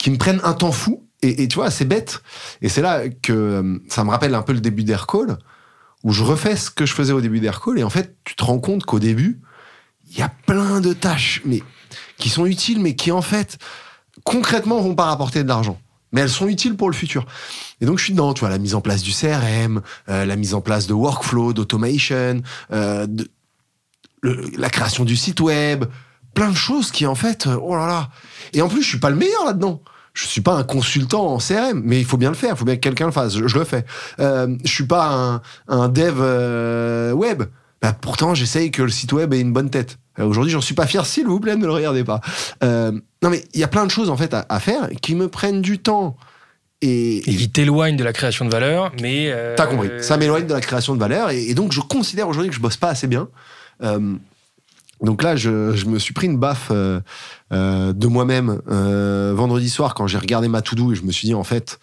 qui me prennent un temps fou Et, tu vois, c'est bête. Et c'est là que euh, ça me rappelle un peu le début d'Aircall, où je refais ce que je faisais au début d'Aircall. Et en fait, tu te rends compte qu'au début, il y a plein de tâches mais, qui sont utiles, mais qui en fait, concrètement, vont pas rapporter de l'argent. Mais elles sont utiles pour le futur. Et donc, je suis dedans, tu vois, la mise en place du CRM, euh, la mise en place de workflow, d'automation, euh, de, la création du site web, plein de choses qui, en fait, oh là là. Et en plus, je suis pas le meilleur là-dedans je suis pas un consultant en CRM, mais il faut bien le faire, il faut bien que quelqu'un le fasse. Je, le fais. Euh, je suis pas un, un dev euh, web. Bah, pourtant, j'essaye que le site web ait une bonne tête. Euh, aujourd'hui, j'en suis pas fier, s'il vous plaît, ne le regardez pas. Euh, non, mais il y a plein de choses en fait à, faire qui me prennent du temps. Et, et qui t'éloignent de la création de valeur, mais. Euh, T'as compris. Ça m'éloigne de la création de valeur, et, et, donc je considère aujourd'hui que je bosse pas assez bien. Euh, donc là, je, je, me suis pris une baffe euh, euh, de moi-même euh, vendredi soir quand j'ai regardé ma to-do et je me suis dit en fait,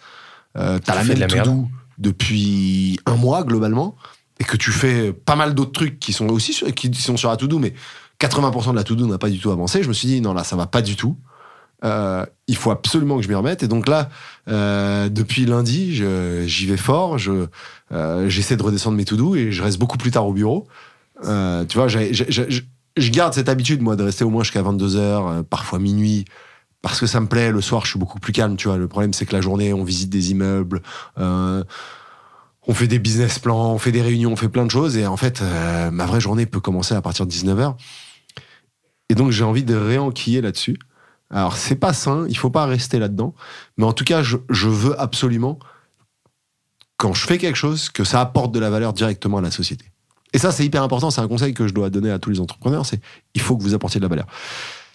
t'as la même to-do depuis un mois globalement et que tu fais pas mal d'autres trucs qui sont aussi sur, qui sont sur la to-do, mais 80% de la to-do n'a pas du tout avancé. Je me suis dit non là, ça va pas du tout. Il faut absolument que je m'y remette. Et donc là, depuis lundi, j'y vais fort. Je j'essaie de redescendre mes to-do et je reste beaucoup plus tard au bureau. Tu vois, je garde cette habitude, moi, de rester au moins jusqu'à 22h, euh, parfois minuit, parce que ça me plaît. Le soir, je suis beaucoup plus calme, tu vois. Le problème, c'est que la journée, on visite des immeubles, euh, on fait des business plans, on fait des réunions, on fait plein de choses. Et en fait, euh, ma vraie journée peut commencer à partir de 19h. Et donc, j'ai envie de réenquiller là-dessus. Alors, c'est pas sain, il faut pas rester là-dedans. Mais en tout cas, je veux absolument, quand je fais quelque chose, que ça apporte de la valeur directement à la société. Et ça, c'est hyper important. C'est un conseil que je dois donner à tous les entrepreneurs. C'est il faut que vous apportiez de la valeur.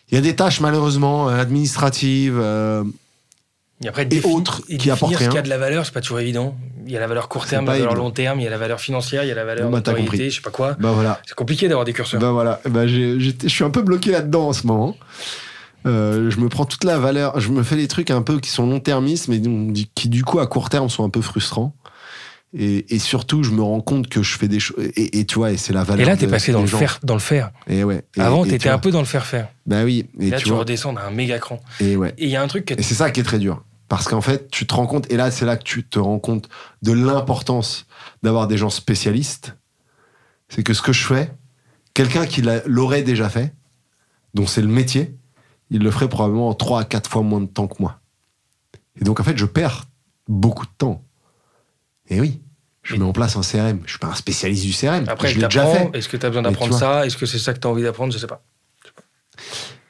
Il y a des tâches malheureusement euh, administratives euh, et, après, et autres qui apportent rien. Ce qui a de la valeur, c'est pas toujours évident. Il y a la valeur court terme, la valeur long terme, il y a la valeur financière, il y a la valeur bah, je sais pas quoi. Bah, voilà. C'est compliqué d'avoir des curseurs. Bah voilà. Bah, je suis un peu bloqué là-dedans en ce moment. Euh, je me prends toute la valeur, je me fais des trucs un peu qui sont long-termistes, mais qui du coup à court terme sont un peu frustrants. Et, et, surtout, je me rends compte que je fais des choses. Et, et, tu vois, et c'est la valeur. Et là, t'es passé dans le, faire, dans le faire. Et ouais. Avant, t'étais un peu dans le faire-faire. Bah oui. Et là, tu, redescends à un méga cran. Et ouais. Et il y a un truc. Que et c'est ça qui est très dur. Parce qu'en fait, tu te rends compte, et là, c'est là que tu te rends compte de l'importance d'avoir des gens spécialistes. C'est que ce que je fais, quelqu'un qui l'aurait déjà fait, dont c'est le métier, il le ferait probablement en 3 à 4 fois moins de temps que moi. Et donc, en fait, je perds beaucoup de temps. Et oui, je mets en place un CRM. Je suis pas un spécialiste du CRM. Après, je l'ai déjà fait. Est-ce que tu as besoin d'apprendre ça? Est-ce que c'est ça que tu as envie d'apprendre? Je sais pas.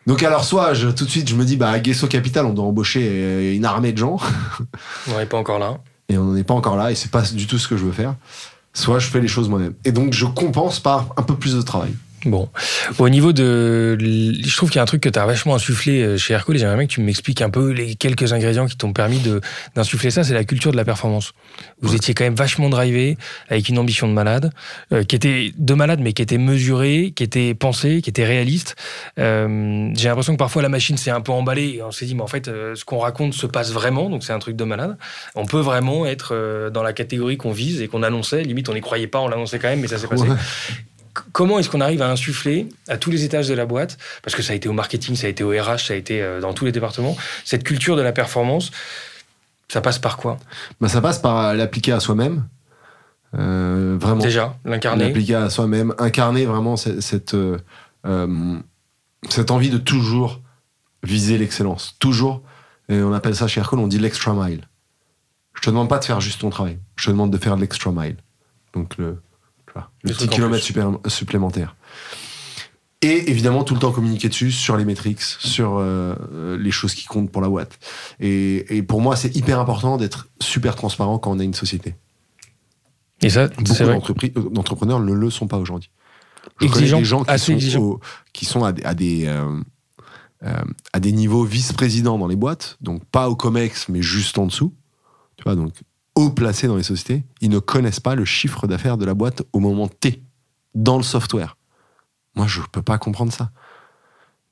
Donc alors soit je, tout de suite je me dis bah à Guesso Capital on doit embaucher euh, une armée de gens. on n'est pas encore là. Et on n'est pas encore là et c'est pas du tout ce que je veux faire. Soit je fais les choses moi-même. Et donc je compense par un peu plus de travail. Bon, au niveau de, je trouve qu'il y a un truc que tu as vachement insufflé euh, chez Hercule. J'aimerais bien que tu m'expliques un peu les quelques ingrédients qui t'ont permis d'insuffler ça. C'est la culture de la performance. Vous étiez quand même vachement drivé, avec une ambition de malade, euh, qui était de malade, mais qui était mesurée, qui était pensée, qui était réaliste. Euh, J'ai l'impression que parfois la machine s'est un peu emballée et on s'est dit, mais en fait, euh, ce qu'on raconte se passe vraiment, donc c'est un truc de malade. On peut vraiment être dans la catégorie qu'on vise et qu'on annonçait. Limite, on n'y croyait pas, on l'annonçait quand même, mais ça s'est passé comment est-ce qu'on arrive à insuffler à tous les étages de la boîte, parce que ça a été au marketing, ça a été au RH, ça a été euh, dans tous les départements, cette culture de la performance, ça passe par quoi? Bah, Ça passe par l'appliquer à soi-même. Euh, vraiment. Déjà, l'incarner. L'appliquer à soi-même, incarner vraiment cette, cette, euh, cette, envie de toujours viser l'excellence. Toujours. Et on appelle ça chez Aircall, on dit l'extra mile. Je te demande pas de faire juste ton travail. Je te demande de faire l'extra mile. Donc le, le petit kilomètre supplémentaire. Et évidemment, tout le temps communiquer dessus, sur les métriques, sur euh, les choses qui comptent pour la boîte. Et, pour moi, c'est hyper important d'être super transparent quand on a une société. Et ça, beaucoup d'entrepreneurs ne le sont pas aujourd'hui. Je connais des gens qui sont, qui sont, à, des, euh, euh, à des niveaux vice-présidents dans les boîtes, donc pas au COMEX, mais juste en dessous. Tu vois, donc haut placés dans les sociétés, ils ne connaissent pas le chiffre d'affaires de la boîte au moment T, dans le software. Moi, je ne peux pas comprendre ça.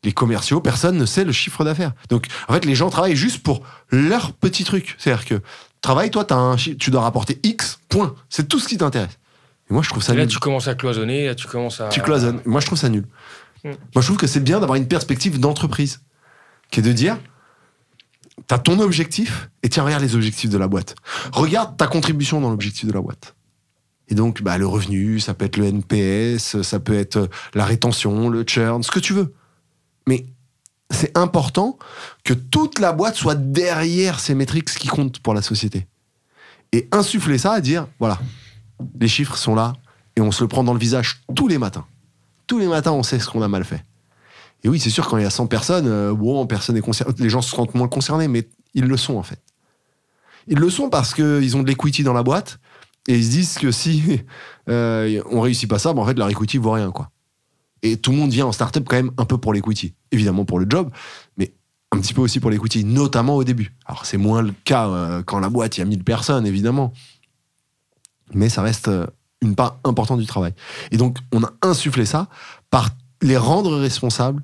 Les commerciaux, personne ne sait le chiffre d'affaires. Donc, en fait, les gens travaillent juste pour leur petit truc. C'est-à-dire que, travaille, toi, as un, tu dois rapporter X, point. C'est tout ce qui t'intéresse. Et moi, je trouve ça nul. Là, tu commences à cloisonner, là, tu commences à. Tu cloisonnes. Moi, je trouve ça nul. Hmm. Moi, je trouve que c'est bien d'avoir une perspective d'entreprise, qui est de dire, T'as ton objectif et tiens, regarde les objectifs de la boîte. Regarde ta contribution dans l'objectif de la boîte. Et donc, bah, le revenu, ça peut être le NPS, ça peut être la rétention, le churn, ce que tu veux. Mais c'est important que toute la boîte soit derrière ces métriques qui comptent pour la société. Et insuffler ça à dire, voilà, les chiffres sont là et on se le prend dans le visage tous les matins. Tous les matins, on sait ce qu'on a mal fait. Et oui, c'est sûr, quand il y a 100 personnes, euh, personne n'est concerné. Les gens se sentent moins concernés, mais ils le sont en fait. Ils le sont parce qu'ils ont de l'equity dans la boîte et ils se disent que si euh, on réussit pas ça, ben, en fait, leur equity vaut rien, quoi. Et tout le monde vient en startup quand même un peu pour l'equity. Évidemment pour le job, mais un petit peu aussi pour l'equity, notamment au début. Alors c'est moins le cas euh, quand la boîte, il y a 1000 personnes, évidemment. Mais ça reste une part importante du travail. Et donc on a insufflé ça par les rendre responsables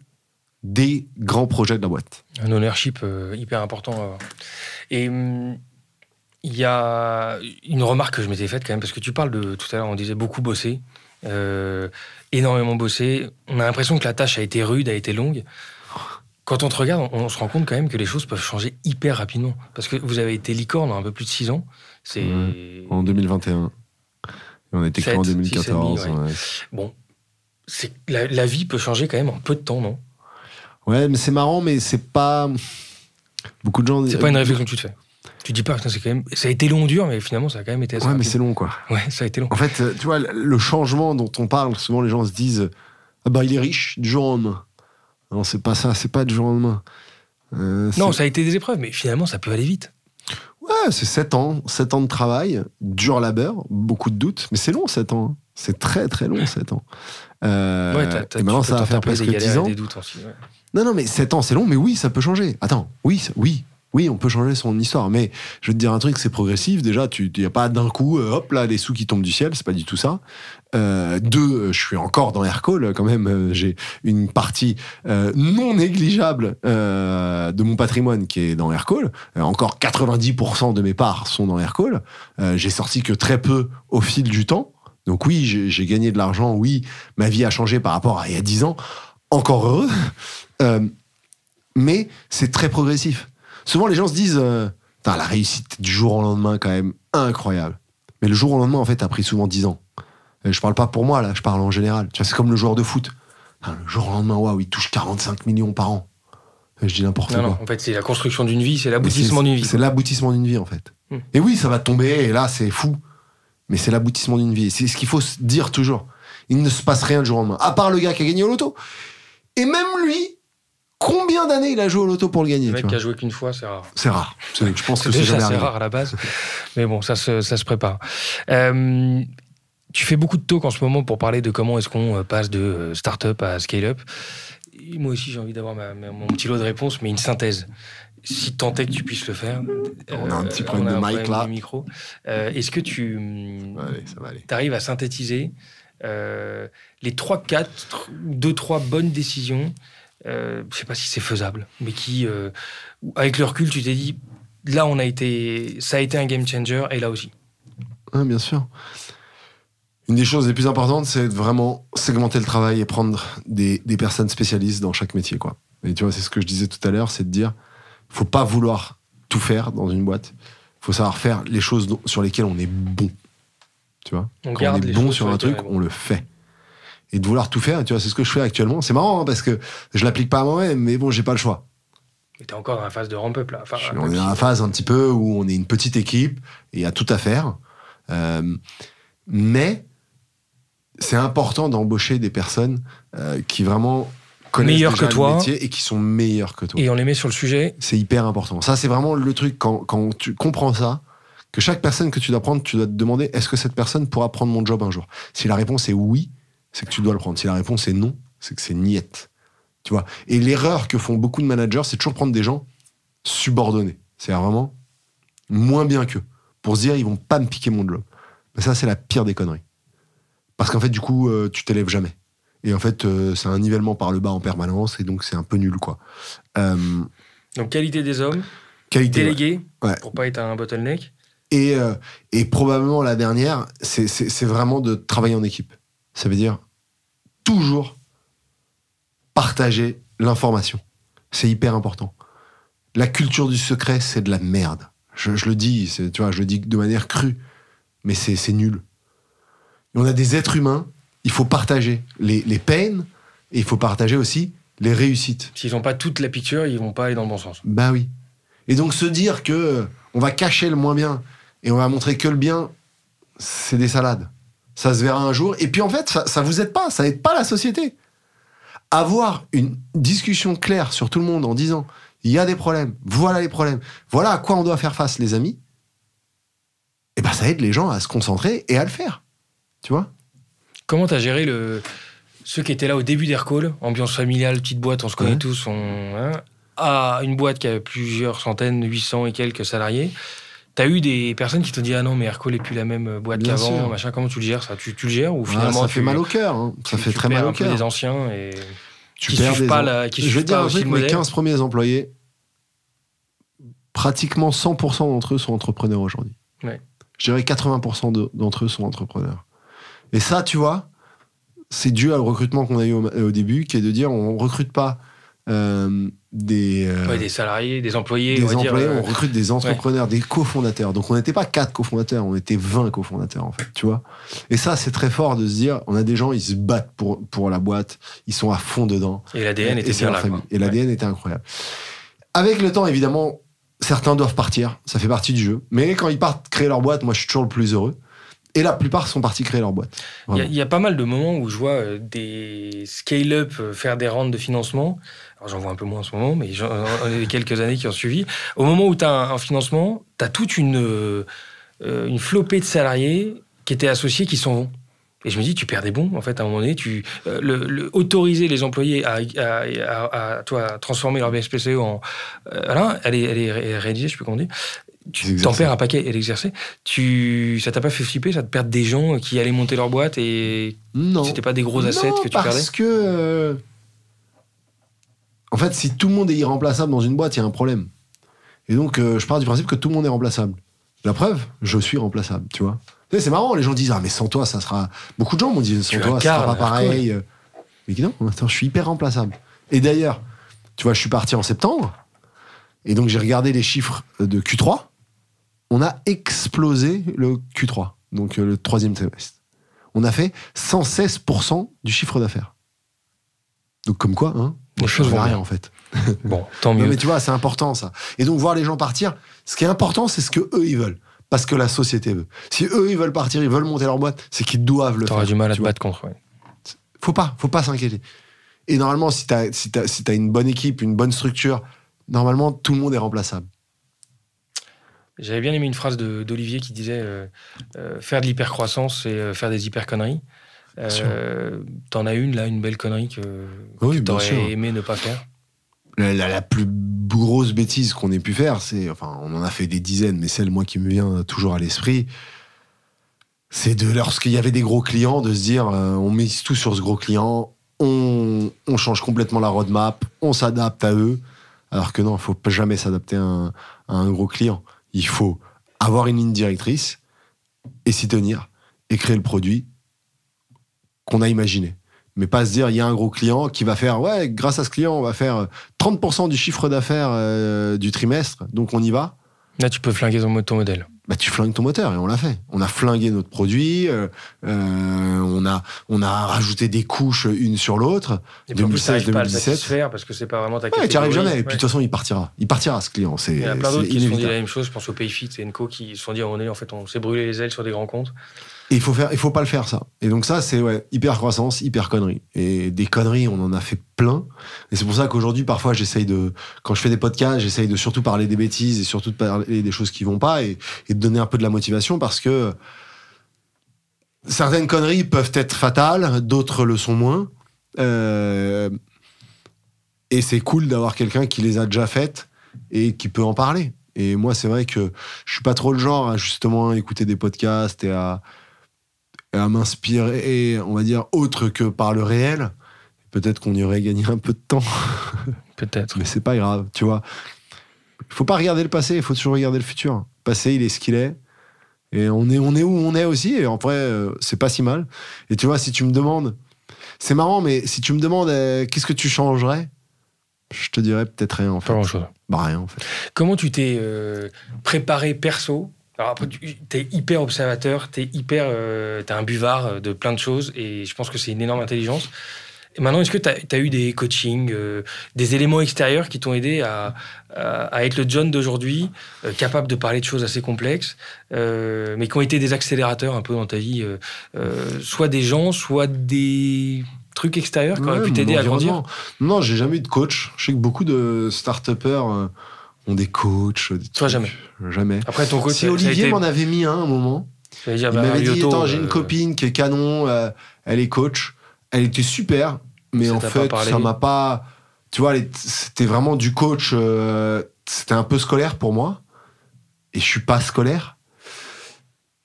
des grands projets de la boîte. Un ownership euh, hyper important. Et hum, il y a une remarque que je m'étais faite quand même, parce que tu parles de tout à l'heure, on disait beaucoup bosser énormément bossé. On a l'impression que la tâche a été rude, a été longue. Quand on te regarde, on, se rend compte quand même que les choses peuvent changer hyper rapidement. Parce que vous avez été licorne en un peu plus de 6 ans. C'est en 2021. on a été créé en 2014. Bon, la, la, vie peut changer quand même en peu de temps, non? Ouais, mais c'est marrant, mais c'est pas. Beaucoup de gens. C'est pas une réflexion que tu te fais. Tu dis pas, c'est quand même, ça a été long, dur, mais finalement, ça a quand même été assez. Ouais, mais c'est long, quoi. Ouais, ça a été long. En fait, tu vois, le changement dont on parle, souvent les gens se disent, ah bah il est riche du jour au lendemain. Non, c'est pas ça, c'est pas du jour au lendemain. Euh, non, ça a été des épreuves, mais finalement, ça peut aller vite. Ouais, c'est 7 ans, 7 ans de travail, dur labeur, beaucoup de doutes, mais c'est long 7 ans. Hein. C'est très très long 7 ans. Euh, ouais, et maintenant, ça va faire presque 10 ans. Des doutes aussi, Non, non, mais 7 ans, c'est long, mais oui, ça peut changer. Attends, oui, oui, oui, on peut changer son histoire, mais je vais te dire un truc, c'est progressif. Déjà, tu n'y a pas d'un coup, euh, hop là, les sous qui tombent du ciel, c'est pas du tout ça. Euh, deux, euh, je suis encore dans Aircall, quand même. J'ai une partie non négligeable de mon patrimoine qui est dans Aircall. encore 90% de mes parts sont dans Aircall. j'ai sorti que très peu au fil du temps. Donc oui, j'ai gagné de l'argent. Oui, ma vie a changé par rapport à il y a 10 ans. Encore heureux. Mais c'est très progressif. Souvent, les gens se disent euh, la réussite du jour au lendemain, quand même, incroyable. Mais le jour au lendemain, en fait, a pris souvent 10 ans. Et je parle pas pour moi, là, je parle en général. Tu vois, c'est comme le joueur de foot. le jour au lendemain, waouh, il touche 45 millions par an. Je dis n'importe quoi. Non, en fait, c'est la construction d'une vie, c'est l'aboutissement d'une vie. C'est l'aboutissement d'une vie, en fait. Hmm. Et oui, ça va tomber, et là, c'est fou. Mais c'est l'aboutissement d'une vie. C'est ce qu'il faut se dire toujours. Il ne se passe rien le jour au lendemain. À part le gars qui a gagné au loto. Et même lui, Combien d'années il a joué au loto pour le gagner Le mec qui a joué qu'une fois, c'est rare. C'est rare. Je pense que c'est déjà c'est rare à la base. Mais bon, ça se, ça se prépare. Euh, tu fais beaucoup de talk en ce moment pour parler de comment est-ce qu'on euh, passe de euh, start-up à scale-up. Moi aussi, j'ai envie d'avoir mon petit lot de réponses, mais une synthèse. Si tant est que tu puisses le faire. On a un petit problème de mic là. micro. est-ce que tu arrives à synthétiser les 3-4, 2-3 bonnes décisions euh, je sais pas si c'est faisable, mais qui, euh, avec le recul, tu t'es dit, là, on a été, ça a été un game changer, et là aussi. bien sûr. Une des choses les plus importantes, c'est vraiment segmenter le travail et prendre des, des, personnes spécialistes dans chaque métier, quoi. Et tu vois, c'est ce que je disais tout à l'heure, c'est de dire, faut pas vouloir tout faire dans une boîte. Faut savoir faire les choses sur lesquelles on est bon. Tu vois, on Quand on est bon sur un truc, on le fait et de vouloir tout faire. Tu vois, c'est ce que je fais actuellement. C'est marrant hein, parce que je l'applique pas à moi-même, mais bon, j'ai pas le choix. Mais t'es encore dans la phase de ramp-up là. on est dans la phase un petit peu où on est une petite équipe et il y a tout à faire. Euh, mais c'est important d'embaucher des personnes euh, qui vraiment connaissent déjà que toi. métier et qui sont meilleures que toi. Et on les met sur le sujet. C'est hyper important. Ça, c'est vraiment le truc quand, quand tu comprends ça que chaque personne que tu dois prendre, tu dois te demander est-ce que cette personne pourra prendre mon job un jour? Si la réponse est oui, c'est que tu dois le prendre. Si la réponse est non, c'est que c'est niette. Tu vois Et l'erreur que font beaucoup de managers, c'est toujours prendre des gens subordonnés. C'est vraiment moins bien qu'eux. Pour se dire, ils vont pas me piquer mon job. Mais ça, c'est la pire des conneries. Parce qu'en fait, du coup, euh, tu t'élèves jamais. Et en fait, euh, c'est un nivellement par le bas en permanence, et donc c'est un peu nul, quoi. Euh, donc, qualité des hommes, qualité délégué, ouais. pour pas être un bottleneck. Et, et probablement la dernière, c'est vraiment de travailler en équipe. Ça veut dire toujours partager l'information. C'est hyper important. La culture du secret, c'est de la merde. Je, je le dis, tu vois, je le dis de manière crue, mais c'est nul. Et on a des êtres humains, il faut partager les, les peines et il faut partager aussi les réussites. S'ils n'ont pas toute la picture, ils vont pas aller dans le bon sens. Bah oui. Et donc se dire que euh, on va cacher le moins bien et on va montrer que le bien, c'est des salades. Ça se verra un jour. Et puis en fait, ça, ça vous aide pas, ça aide pas la société. Avoir une discussion claire sur tout le monde en disant il y a des problèmes, voilà les problèmes, voilà à quoi on doit faire face, les amis. Et ben ça aide les gens à se concentrer et à le faire. Tu vois? Comment t'as géré le... ceux qui étaient là au début d'Aircall, ambiance familiale, petite boîte, on se connaît Ouais. tous, on... hein, à une boîte qui a plusieurs centaines, 800 et quelques salariés. T'as eu des personnes qui te dit ah non mais Aircall est plus la même boîte Bien qu'avant, machin. Comment tu le gères ça tu, tu le gères ou Ah, finalement Ça tu, fait mal au cœur. hein. Ça tu- fait très mal au cœur. des anciens et Tu qui perds suivent des pas la- qui Je vais dire un aussi truc, mes modèle. 15 premiers employés, pratiquement 100% d'entre eux sont entrepreneurs aujourd'hui. Ouais. Je dirais 80% de- d'entre eux sont entrepreneurs. Et ça, tu vois, c'est dû au recrutement qu'on a eu au, au début, qui est de dire on recrute pas euh, des, euh, Ouais, des salariés, des employés, des on va employés, euh, on recrute des entrepreneurs, des cofondateurs. Donc on n'était pas quatre cofondateurs, on était 20 cofondateurs en fait, tu vois. Et ça, c'est très fort de se dire, on a des gens, ils se battent pour, pour la boîte, ils sont à fond dedans. et l'ADN était bien là. quoi. Et l'ADN était incroyable. Avec le temps, évidemment, certains doivent partir. Ça fait partie du jeu. Mais quand ils partent créer leur boîte, moi, je suis toujours le plus heureux. Et la plupart sont partis créer leur boîte. Il y, y a pas mal de moments où je vois euh, des scale-up faire des rounds de financement. Alors j'en vois un peu moins en ce moment, mais j'en ai quelques années qui ont suivi. Au moment où tu as un, un financement, tu as toute une, euh, euh, une flopée de salariés qui étaient associés qui s'en vont. Et je me dis, tu perds des bons, en fait, à un moment donné. Tu, euh, le, le- autoriser les employés à, à, à- à- toi, transformer leur BSPCE en. euh, voilà, elle est, elle est ré- réalisée, je sais plus comment dire. Tu t'en perds un paquet et l'exercer. Tu, ça t'a pas fait flipper, ça te perdre des gens qui allaient monter leur boîte et Non. c'était pas des gros assets Non, que tu parce perdais que. Euh, En fait, si tout le monde est irremplaçable dans une boîte, il y a un problème. Et donc, euh, je pars du principe que tout le monde est remplaçable. La preuve, je suis remplaçable, tu vois. Tu sais, C'est marrant, les gens disent Ah, mais sans toi, ça sera. Beaucoup de gens m'ont dit Sans Tu toi, ça sera pas pareil. Mais non, attends, je suis hyper remplaçable. Et d'ailleurs, tu vois, je suis parti en septembre. Et donc, j'ai regardé les chiffres de Q3. On a explosé le Q3, donc euh, le troisième trimestre. On a fait 116% du chiffre d'affaires. Donc, comme quoi, hein, Les choses vont rien en fait. Bon, tant Non, mieux. mais tu vois, c'est important ça. Et donc, voir les gens partir, ce qui est important, c'est ce que eux ils veulent. Parce que la société veut. Si eux ils veulent partir, ils veulent monter leur boîte, c'est qu'ils doivent le faire. T'auras du mal à te vois. battre contre. ouais. Faut pas, faut pas s'inquiéter. Et normalement, si t'as si t'as- si t'as une bonne équipe, une bonne structure, normalement, tout le monde est remplaçable. J'avais bien aimé une phrase de- d'Olivier qui disait euh, euh, faire de l'hypercroissance, c'est euh, faire des hyper-conneries. Euh, T'en as une, là, une belle connerie que, Oui, que t'aurais aimé ne pas faire. La, la- la plus grosse bêtise qu'on ait pu faire, c'est, enfin, on en a fait des dizaines, mais celle, moi, qui me vient toujours à l'esprit, c'est de, lorsqu'il y avait des gros clients, de se dire, euh, on mise tout sur ce gros client, on, on change complètement la roadmap, on s'adapte à eux, alors que non, il faut jamais s'adapter à un, à un gros client. Il faut avoir une ligne directrice et s'y tenir et créer le produit qu'on a imaginé. Mais pas se dire, il y a un gros client qui va faire, ouais, grâce à ce client, on va faire euh, 30% du chiffre d'affaires euh, du trimestre, donc on y va. Là, tu peux flinguer ton, ton modèle. Bah, tu flingues ton moteur et on l'a fait. On a flingué notre produit, euh, euh, on, a, on a rajouté des couches une sur l'autre. Et puis en plus, 2016, t'arrives pas à 2017. parce que c'est pas vraiment ta Ouais, tu arrives jamais. Et puis de toute façon, il partira. Il partira ce client. C'est Il y en a plein d'autres qui se sont dit la même chose. Je pense au Payfit et Enco qui se sont dit, on est, en fait, on s'est brûlé les ailes sur des grands comptes. Et il faut faire, il faut pas le faire ça. Et donc ça, c'est ouais, hyper croissance, hyper connerie. Et des conneries, on en a fait plein. Et c'est pour ça qu'aujourd'hui, parfois, j'essaye de, quand je fais des podcasts, j'essaye de surtout parler des bêtises et surtout de parler des choses qui vont pas et, de donner un peu de la motivation parce que certaines conneries peuvent être fatales, d'autres le sont moins. Euh, et c'est cool d'avoir quelqu'un qui les a déjà faites et qui peut en parler. Et moi, c'est vrai que je suis pas trop le genre à justement écouter des podcasts et à, à m'inspirer, on va dire, autre que par le réel. Peut-être qu'on y aurait gagné un peu de temps, Peut-être. mais c'est pas grave, tu vois. Il faut pas regarder le passé, il faut toujours regarder le futur. Le passé, il est ce qu'il est. Et on est, on est où on est aussi. Et en vrai, euh, c'est pas si mal. Et tu vois, si tu me demandes, c'est marrant, mais si tu me demandes euh, qu'est-ce que tu changerais, Je te dirais peut-être rien en fait. Pas grand-chose. Bah rien en fait. Comment tu t'es euh, préparé perso Alors après, tu es hyper observateur, tu es hyper, euh, t'es un buvard euh, de plein de choses et je pense que c'est une énorme intelligence. Et maintenant, est-ce que tu as, eu des coachings, euh, des éléments extérieurs qui t'ont aidé à, à- à être le John d'aujourd'hui, euh, capable de parler de choses assez complexes, euh, mais qui ont été des accélérateurs un peu dans ta vie, soit des gens, soit des trucs extérieurs qui auraient Ouais, pu mon t'aider à grandir? Non, j'ai jamais eu de coach. Je sais que beaucoup de start-upers ont des coachs. Des Toi, trucs. jamais. Jamais. Après, ton coach, Si Olivier été- m'en avait mis un à un moment, il bah, m'avait dit Attends, j'ai une euh, copine qui est canon, euh, elle est coach. Elle était super, mais Ça en fait, ça m'a pas. Tu vois, c'était vraiment du coach. euh, c'était un peu scolaire pour moi. Et je suis pas scolaire.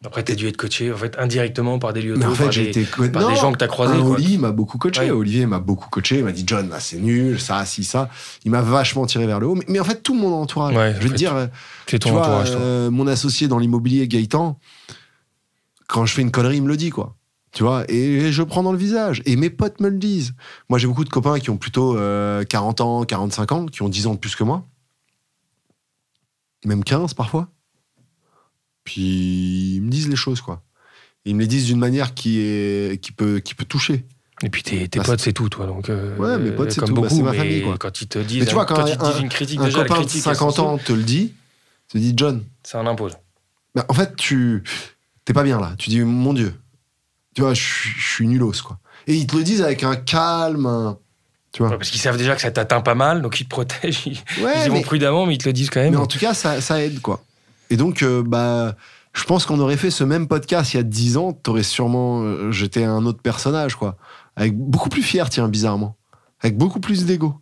Après, t'as dû être coaché en fait, indirectement par des Lyoto, Mais en fait, par, j'ai des, été co- par non, des gens que t'as croisés. Oli m'a beaucoup coaché. Ouais. Olivier m'a beaucoup coaché. Il m'a dit John, c'est nul, ça, si, ça. Il m'a vachement tiré vers le haut. Mais, mais en fait, tout mon entourage. Ouais, je veux fait, te dire, euh, C'est ton vois, entourage, toi. euh, mon associé dans l'immobilier, Gaëtan, quand je fais une connerie, il me le dit, quoi. Tu vois, et je prends dans le visage. Et mes potes me le disent. Moi, j'ai beaucoup de copains qui ont plutôt euh, 40 ans, 45 ans, qui ont 10 ans de plus que moi. Même 15 parfois. Puis ils me disent les choses, quoi. Ils me les disent d'une manière qui, est, qui, peut, qui peut toucher. Et puis tes, tes Bah, potes, c'est tout, toi. Donc, euh, Ouais, mes potes, c'est comme tout. Bah, beaucoup, c'est ma famille, quoi. Quand ils te disent, Mais tu vois, quand te un- disent une critique, Un déjà, la copain de critique est 50 essentielle. ans te le dit, te dit John, Ça en impose. Bah, en fait, tu t'es pas bien là. Tu dis, mon Dieu, tu vois, je suis- je suis nulos, quoi. Et ils te le disent avec un calme, un- tu vois. Ouais, parce qu'ils savent déjà que ça t'atteint pas mal, donc ils te protègent. Ils, Ouais, ils y vont mais, prudemment, mais ils te le disent quand même. mais en tout cas, ça, ça aide, quoi. Et donc, euh, bah, je pense qu'on aurait fait ce même podcast il y a 10 ans, t'aurais sûrement euh, jeté un autre personnage, quoi. Avec beaucoup plus fier, tiens, bizarrement. Avec beaucoup plus d'ego.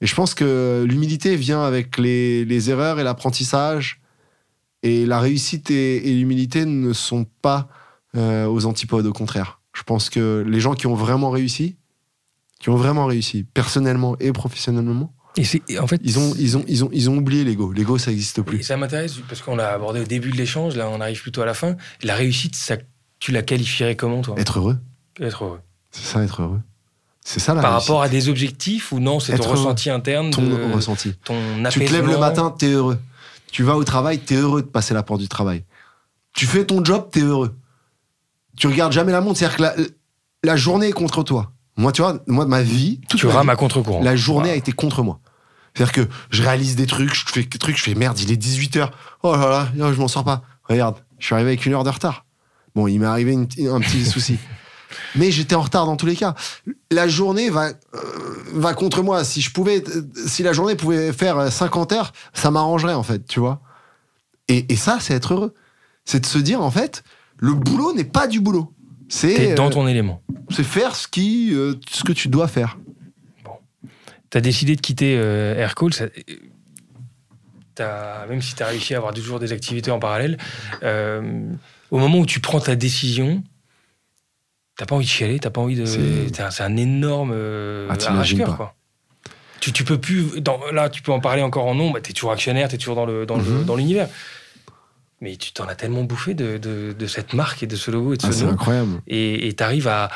Et je pense que l'humilité vient avec les, erreurs et l'apprentissage. Et la réussite et, et l'humilité ne sont pas euh, aux antipodes, au contraire. Je pense que les gens qui ont vraiment réussi, qui ont vraiment réussi, personnellement et professionnellement, Et et en fait, ils ont, ils ont, ils ont, ils ont oublié l'ego. L'ego, ça n'existe Et plus. ça m'intéresse parce qu'on l'a abordé au début de l'échange, là on arrive plutôt à la fin. La réussite, ça, tu la qualifierais comment toi? Être heureux, Être heureux. c'est ça, être heureux. C'est ça la Par réussite. rapport à des objectifs ou non, c'est ton heureux. ressenti interne, ton de- ressenti. ton Tu te lèves le matin, t'es heureux. Tu vas au travail, t'es heureux de passer la porte du travail. Tu fais ton job, t'es heureux. Tu regardes jamais la montre, c'est-à-dire que la, la journée est contre toi. Moi, tu vois, moi, ma vie, toute Tu ma rames vie, à contre-courant. la journée a été contre moi. C'est-à-dire que je réalise des trucs, je fais des trucs, je fais merde, il est 18h. Oh là là, je m'en sors pas. Regarde, je suis arrivé avec une heure de retard. Bon, il m'est arrivé une- un petit souci. Mais j'étais en retard dans tous les cas. La journée va, euh, va contre moi. Si je pouvais, euh, si la journée pouvait faire euh, 50 heures, ça m'arrangerait en fait, tu vois. Et, et ça, c'est être heureux. C'est de se dire en fait, le boulot n'est pas du boulot. T'es C'est dans euh, ton élément. c'est faire ce qui, euh, ce que tu dois faire. T'as décidé de quitter euh, Aircall. ça- même si tu as réussi à avoir toujours des activités en parallèle, euh, au moment où tu prends ta décision, t'as pas envie de chialer, t'as pas envie de. C'est- un, énorme euh, Ah, quoi. Tu, tu peux plus. dans- là, tu peux en parler encore en nom. Bah, t'es toujours actionnaire, t'es toujours dans le dans Mhm. Mais tu t'en as tellement bouffé de, de- de cette marque et de ce logo et de Ah, ce c'est nom. incroyable. Et t'arrives à.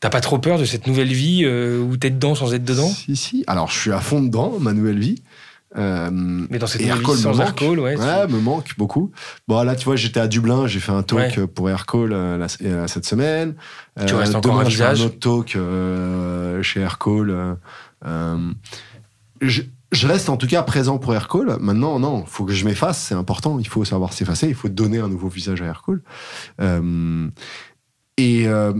T'as pas trop peur de cette nouvelle vie euh, où t'es dedans sans être dedans? Si, si. Alors, je suis à fond dedans, ma nouvelle vie. Euh, Mais dans cette et nouvelle vie sans. Aircall, ouais. Ouais, me manque beaucoup. Bon, là, tu vois, j'étais à Dublin, j'ai fait un talk Ouais. euh, pour Aircall euh, euh, cette semaine. Tu restes encore demain, un je fais visage? un autre talk chez Aircall. je, je reste en tout cas présent pour Aircall. Maintenant, non, il faut que je m'efface, c'est important. Il faut savoir s'effacer, il faut donner un nouveau visage à Aircall. Euh, et euh,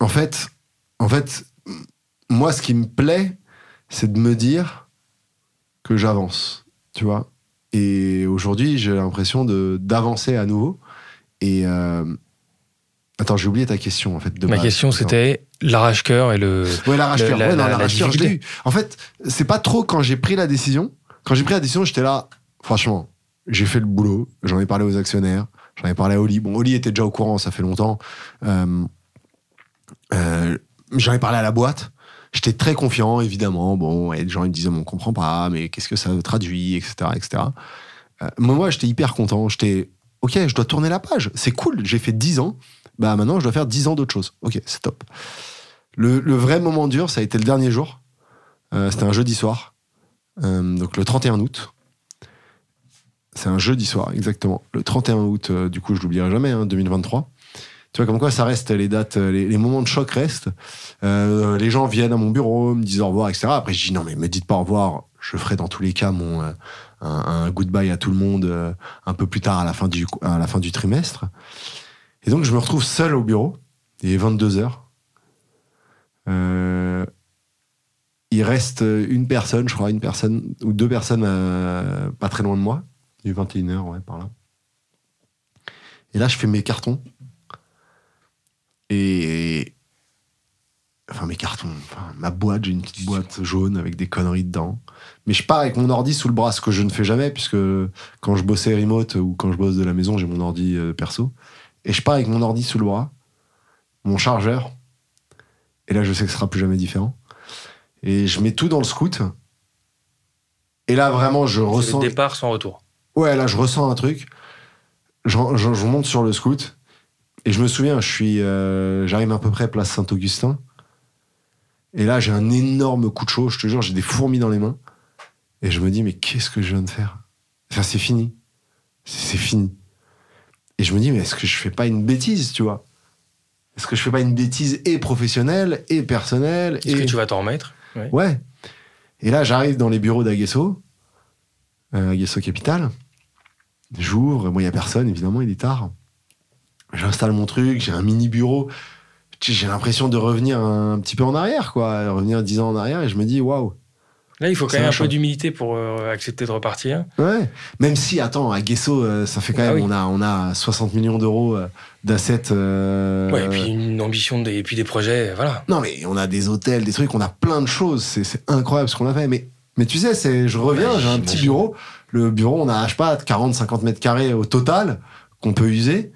en fait, en fait, moi, ce qui me plaît, c'est de me dire que j'avance, tu vois. Et aujourd'hui, j'ai l'impression d'avancer à nouveau. Et euh, attends, j'ai oublié ta question en fait. De Ma base. question, c'était l'arrache-cœur et le. Ouais, l'arrache-cœur. La- Ouais, non, la- la je l'ai eu. En fait, c'est pas trop quand j'ai pris la décision. Quand j'ai pris la décision, j'étais là, franchement, j'ai fait le boulot, j'en ai parlé aux actionnaires, j'en ai parlé à Oli. Bon, Oli était déjà au courant, ça fait longtemps. Euh, euh, j'en ai parlé à la boîte. J'étais très confiant, évidemment. Bon, et des gens ils me disaient, on comprend pas, mais qu'est-ce que ça traduit, etc., etc. Euh, moi, j'étais hyper content. J'étais, ok, je dois tourner la page. C'est cool. J'ai fait 10 ans. Bah maintenant, je dois faire 10 ans d'autre chose. Ok, c'est top. Le, vrai moment dur, ça a été le dernier jour. Euh, C'était un jeudi soir, Euh, donc le 31 août. C'est un jeudi soir, exactement. Le 31 août, euh, du coup, je l'oublierai jamais, hein, 2023. Tu vois, comme quoi ça reste, les dates, les, moments de choc restent. Les gens viennent à mon bureau, me disent au revoir, etc. Après, je dis non, mais me dites pas au revoir. Je ferai dans tous les cas mon, un, un goodbye à tout le monde un peu plus tard à la, fin du, à la fin du trimestre. Et donc, je me retrouve seul au bureau. Il est 22 heures. Euh, il reste une personne, je crois, une personne ou deux personnes euh, pas très loin de moi. Il est 21h, ouais, par là. Et là, je fais mes cartons. Et. Enfin, mes cartons. Ma boîte, j'ai une petite boîte jaune avec des conneries dedans. Mais je pars avec mon ordi sous le bras, ce que je ne fais jamais, puisque quand je bossais remote ou quand je bosse de la maison, j'ai mon ordi euh, perso. Et je pars avec mon ordi sous le bras, mon chargeur. Et là, je sais que ce sera plus jamais différent. Et je mets tout dans le scoot. Et là, vraiment, je ressens. le départ sans retour. Ouais, là, je ressens un truc. Je, je- je monte sur le scoot. Et je me souviens, je suis, euh, j'arrive à peu près place Saint-Augustin. Et là, j'ai un énorme coup de chaud. Je te jure, j'ai des fourmis dans les mains. Et je me dis, mais qu'est-ce que je viens de faire? Enfin, c'est fini. C'est fini. Et je me dis, mais est-ce que je fais pas une bêtise, tu vois? Est-ce que je fais pas une bêtise et professionnelle et personnelle Est-ce et... que tu vas t'en remettre? Ouais. Ouais. Et là, j'arrive dans les bureaux d'Aguesso, euh, Aguesso Capital. J'ouvre, moi, il n'y a personne, évidemment, il est tard. J'installe mon truc, j'ai un mini bureau. J'ai l'impression de revenir un petit peu en arrière, quoi. Revenir dix ans en arrière, et je me dis, waouh. Là, il faut quand même un peu d'humilité pour euh, accepter de repartir. Ouais. Même si, attends, à Guesso, euh, ça fait quand Ah même, oui. on, a, on a 60 millions d'euros euh, d'assets. euh, Ouais, et puis une ambition, des, et puis des projets, voilà. Non, mais on a des hôtels, des trucs, on a plein de choses. C'est, incroyable ce qu'on a fait. Mais, mais tu sais, c'est, je reviens, Ouais, j'ai un petit bureau. Le bureau, on a, je sais pas, 40, 50 mètres carrés au total qu'on peut user.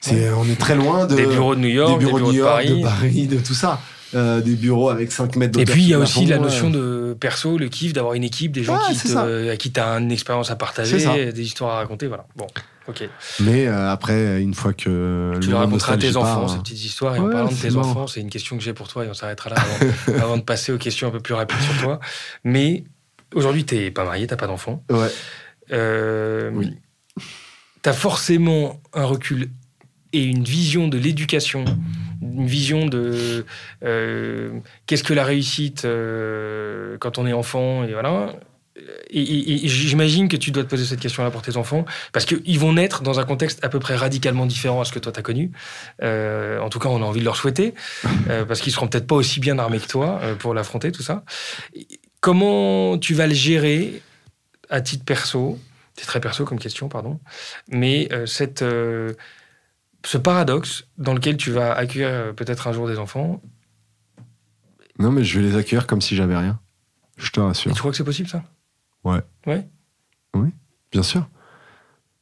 C'est, on est très loin de. des bureaux de New York, des bureaux de New York, Paris. de Paris, de tout ça. Euh, des bureaux avec 5 mètres Et puis, il y a aussi la d'ouverture notion de perso, le kiff, d'avoir une équipe, des gens qui te- à qui tu as une expérience à partager, des histoires à raconter. Voilà. Bon, ok. euh. Mais euh, après, une fois que. Tu le de raconteras à tes enfants, ces petites histoires. Et en parlant de tes enfants, c'est une question que j'ai pour toi et on s'arrêtera là avant, avant de passer aux questions un peu plus rapides sur toi. Mais aujourd'hui, tu n'es pas marié, tu n'as pas d'enfant. Ouais. Euh, Oui. Tu as forcément un recul et une vision de l'éducation, une vision de euh, qu'est-ce que la réussite euh, quand on est enfant, et voilà. J'imagine que tu dois te poser cette question-là pour tes enfants, parce qu'ils vont naître dans un contexte à peu près radicalement différent à ce que toi tu as connu. Euh, en tout cas, on a envie de leur souhaiter, parce qu'ils seront peut-être pas aussi bien armés que toi pour l'affronter, tout ça. Comment tu vas le gérer à titre perso? C'est très perso comme question, pardon. Mais cette, ce paradoxe dans lequel tu vas accueillir euh, peut-être un jour des enfants, Non, mais je vais les accueillir comme si j'avais rien. Je te et rassure. tu crois que c'est possible ça? Ouais. Ouais? Bien sûr.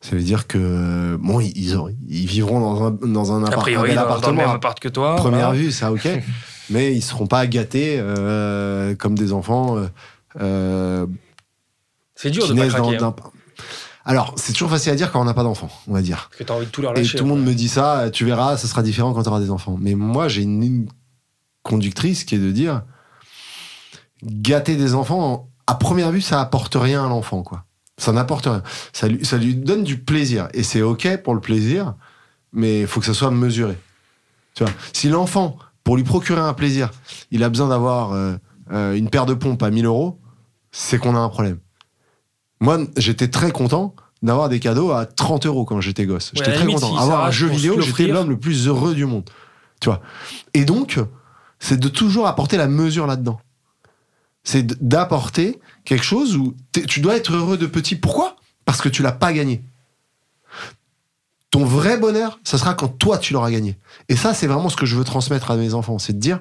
Ça veut dire que bon, ils, ils ils vivront dans un, dans un, appart- un priori, dans, dans le appartement. même appart que toi. première voilà. vue, ça ok. mais ils seront pas gâtés euh, comme des enfants euh, C'est dur de pas dans craquer. hein, Alors, c'est toujours facile à dire quand on n'a pas d'enfants, on va dire. parce que tu as envie de tout leur Et tout le monde me dit ça, tu verras, ça sera différent quand tu auras des enfants. Mais moi, j'ai une ligne conductrice qui est de dire gâter des enfants, à première vue, ça apporte rien à l'enfant, quoi. Ça n'apporte rien. Ça lui, ça lui donne du plaisir. Et c'est OK pour le plaisir, mais il faut que ça soit mesuré. Tu vois, si l'enfant, pour lui procurer un plaisir, il a besoin d'avoir euh, euh, une paire de pompes à 1000 euros, c'est qu'on a un problème. Moi, j'étais très content d'avoir des cadeaux à 30 euros quand j'étais gosse. Ouais, J'étais très limite, content. si Avoir un jeu vidéo, j'étais l'homme le plus heureux du monde. Tu vois. Et donc, c'est de toujours apporter la mesure là-dedans. C'est d'apporter quelque chose où tu dois être heureux de petit. Pourquoi? Parce que tu l'as pas gagné. Ton vrai bonheur, ça sera quand toi tu l'auras gagné. Et ça, c'est vraiment ce que je veux transmettre à mes enfants. C'est de dire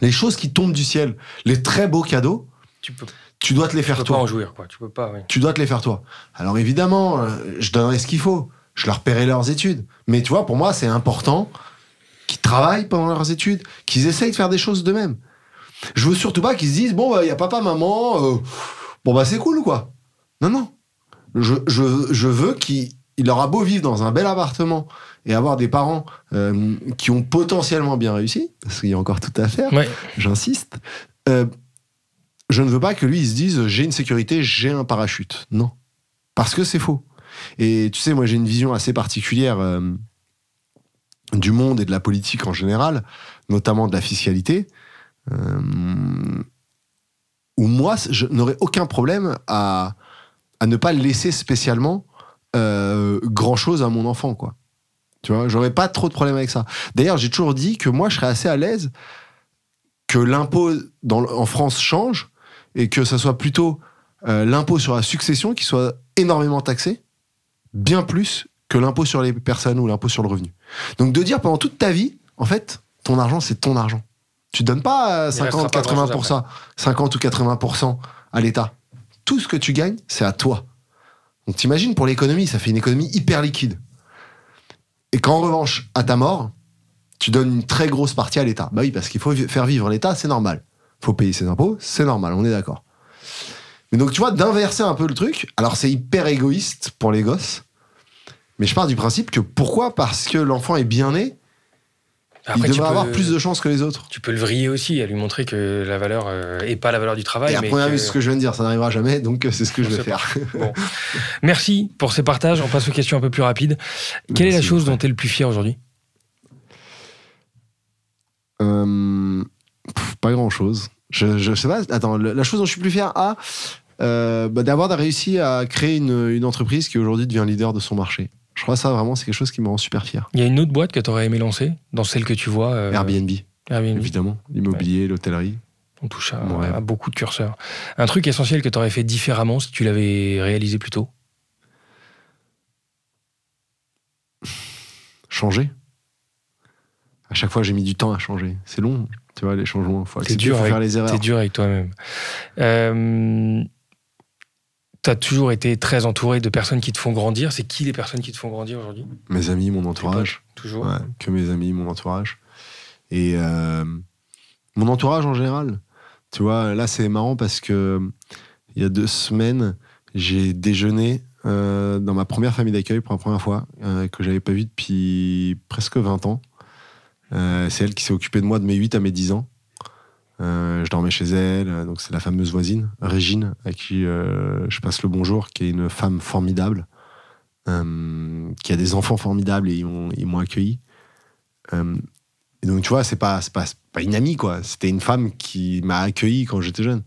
les choses qui tombent du ciel, les très beaux cadeaux, Tu peux, tu dois te les tu faire peux pas toi en jouir, quoi. Tu peux pas, oui. tu dois te les faire toi. Alors évidemment, euh, je donnerai ce qu'il faut. Je leur paierai leurs études. Mais tu vois, pour moi, c'est important qu'ils travaillent pendant leurs études, qu'ils essayent de faire des choses d'eux-mêmes. Je veux surtout pas qu'ils se disent, bon, il y a papa, maman, euh, bon, bah c'est cool, quoi. Non, non. Je, je, je veux qu'ils il aura beau vivre dans un bel appartement et avoir des parents euh, qui ont potentiellement bien réussi, parce qu'il y a encore tout à faire, Ouais. j'insiste, euh, je ne veux pas que lui, il se dise j'ai une sécurité, j'ai un parachute. Non. Parce que c'est faux. Et tu sais, moi, j'ai une vision assez particulière euh, du monde et de la politique en général, notamment de la fiscalité, euh, où moi, je n'aurais aucun problème à, à ne pas laisser spécialement euh, grand chose à mon enfant, quoi. Tu vois, j'aurais pas trop de problème avec ça. D'ailleurs, j'ai toujours dit que moi, je serais assez à l'aise que l'impôt en France change et que ça soit plutôt euh, l'impôt sur la succession qui soit énormément taxé, bien plus que l'impôt sur les personnes ou l'impôt sur le revenu. Donc de dire pendant toute ta vie, en fait, ton argent, c'est ton argent. Tu donnes pas euh, Il restera 50, pas grand-chose 80%, 50 ou 80% à l'État. Tout ce que tu gagnes, c'est à toi. Donc t'imagines pour l'économie, ça fait une économie hyper liquide. Et qu'en revanche, à ta mort, tu donnes une très grosse partie à l'État. Bah oui, parce qu'il faut faire vivre l'État, c'est normal. Faut payer ses impôts, c'est normal, on est d'accord. Mais donc, tu vois, d'inverser un peu le truc, alors c'est hyper égoïste pour les gosses, mais je pars du principe que pourquoi? Parce que l'enfant est bien né, Après, il devrait avoir plus de chances que les autres. Tu peux le vriller aussi, à lui montrer que la valeur euh, est pas la valeur du travail. Et à mais première que- vue, ce que je viens de dire, ça n'arrivera jamais, donc euh, c'est ce que On je vais faire. Bon. Merci pour ces partages. On passe aux questions un peu plus rapides. Quelle est la chose dont tu es le plus fier aujourd'hui? Euh, pas grand chose. Je, je sais pas. Attends, le- la chose dont je suis plus fier, ah, euh, bah, d'avoir réussi à créer une, une entreprise qui aujourd'hui devient leader de son marché. Je crois que ça vraiment, c'est quelque chose qui me rend super fier. Il y a une autre boîte que tu aurais aimé lancer, dans celle que tu vois euh, Airbnb, Airbnb. évidemment. L'immobilier, l'hôtellerie. On touche à, à beaucoup de curseurs. Un truc essentiel que tu aurais fait différemment si tu l'avais réalisé plus tôt? Changer. À chaque fois, j'ai mis du temps à changer. C'est long, tu vois, les changements. Faut accepter, dur faut avec- faire les erreurs. T'es dur avec toi-même. Euh, tu as toujours été très entouré de personnes qui te font grandir. C'est qui les personnes qui te font grandir aujourd'hui? Mes amis, mon entourage. Toujours Ouais, que mes amis, mon entourage. Et euh, mon entourage en général. Tu vois, là, c'est marrant parce que il y a deux semaines, j'ai déjeuné euh, dans ma première famille d'accueil pour la première fois, euh, que j'avais pas vue depuis presque 20 ans. Euh, c'est elle qui s'est occupée de moi de mes 8 à mes 10 ans. Euh, je dormais chez elle, euh, donc c'est la fameuse voisine, Régine, à qui je passe le bonjour, qui est une femme formidable, qui a des enfants formidables et ils m'ont, accueilli. Et donc, tu vois, c'est pas, pas, pas une amie, quoi. C'était une femme qui m'a accueilli quand j'étais jeune.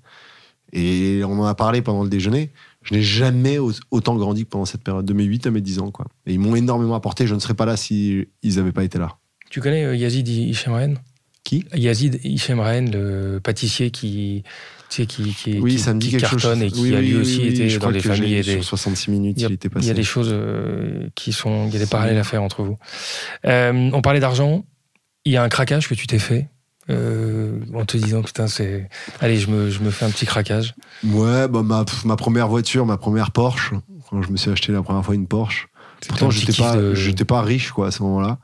Et on en a parlé pendant le déjeuner. Je n'ai jamais au- autant grandi que pendant cette période, de mes 8 à mes 10 ans, quoi. Et ils m'ont énormément apporté. Je ne serais pas là si ils n'avaient pas été là. Tu connais euh, Yazid Hichemraen Qui? Yazid Hichemraen, le pâtissier qui, tu sais, qui, qui, Oui, qui- ça me dit qui quelque chose. cartonne et qui Oui, a lui oui, aussi oui, été je dans crois des que familles. j'ai- et des- Sur 66 minutes, Il y a- il était Il passé. y a des choses euh, qui sont. Il y a des parallèles à faire entre vous. Euh, on parlait d'argent. Il y a un craquage que tu t'es fait euh, en te disant putain, c'est. Allez, je me, je me fais un petit craquage. Ouais, bah, ma, première voiture, ma première Porsche, quand je me suis acheté la première fois une Porsche. Pourtant, j'étais pas, de- j'étais pas riche, quoi, à ce moment-là.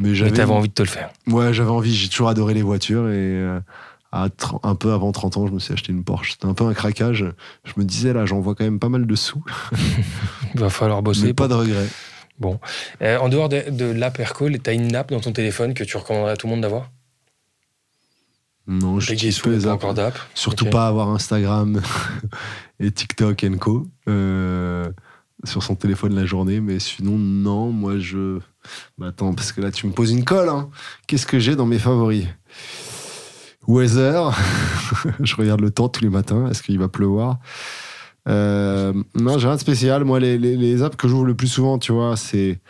Mais j'avais. envie de te le faire. Ouais, j'avais envie. J'ai toujours adoré les voitures et euh, à un peu avant 30 ans, je me suis acheté une Porsche. C'était un peu un craquage. Je me disais, là, j'en vois quand même pas mal de sous. Il va falloir bosser. Mais pas de regrets. Euh, en dehors de, de l'app Aircall, t'as une app dans ton téléphone que tu recommanderais à tout le monde d'avoir? Non, je n'utilise pas les apps. encore d'app. Surtout pas avoir Instagram et TikTok et Co. euh, sur son téléphone la journée. Mais sinon, non, moi je. Bah, attends, parce que là tu me poses une colle. hein. Qu'est-ce que j'ai dans mes favoris? Weather. je regarde le temps tous les matins. Est-ce qu'il va pleuvoir? Euh, Non, j'ai rien de spécial. Moi, les, les- les apps que j'ouvre le plus souvent, tu vois, c'est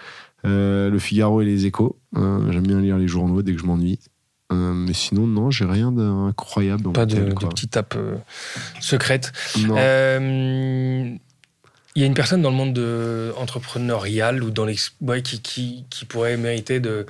euh, le Figaro et les Échos. Euh, J'aime bien lire les journaux dès que je m'ennuie. Euh, mais sinon, non, j'ai rien d'incroyable. Pas de, petite app euh, secrète. Non. Euh, Il y a une personne dans le monde de, entrepreneurial ou dans ouais, qui, qui, qui pourrait mériter de,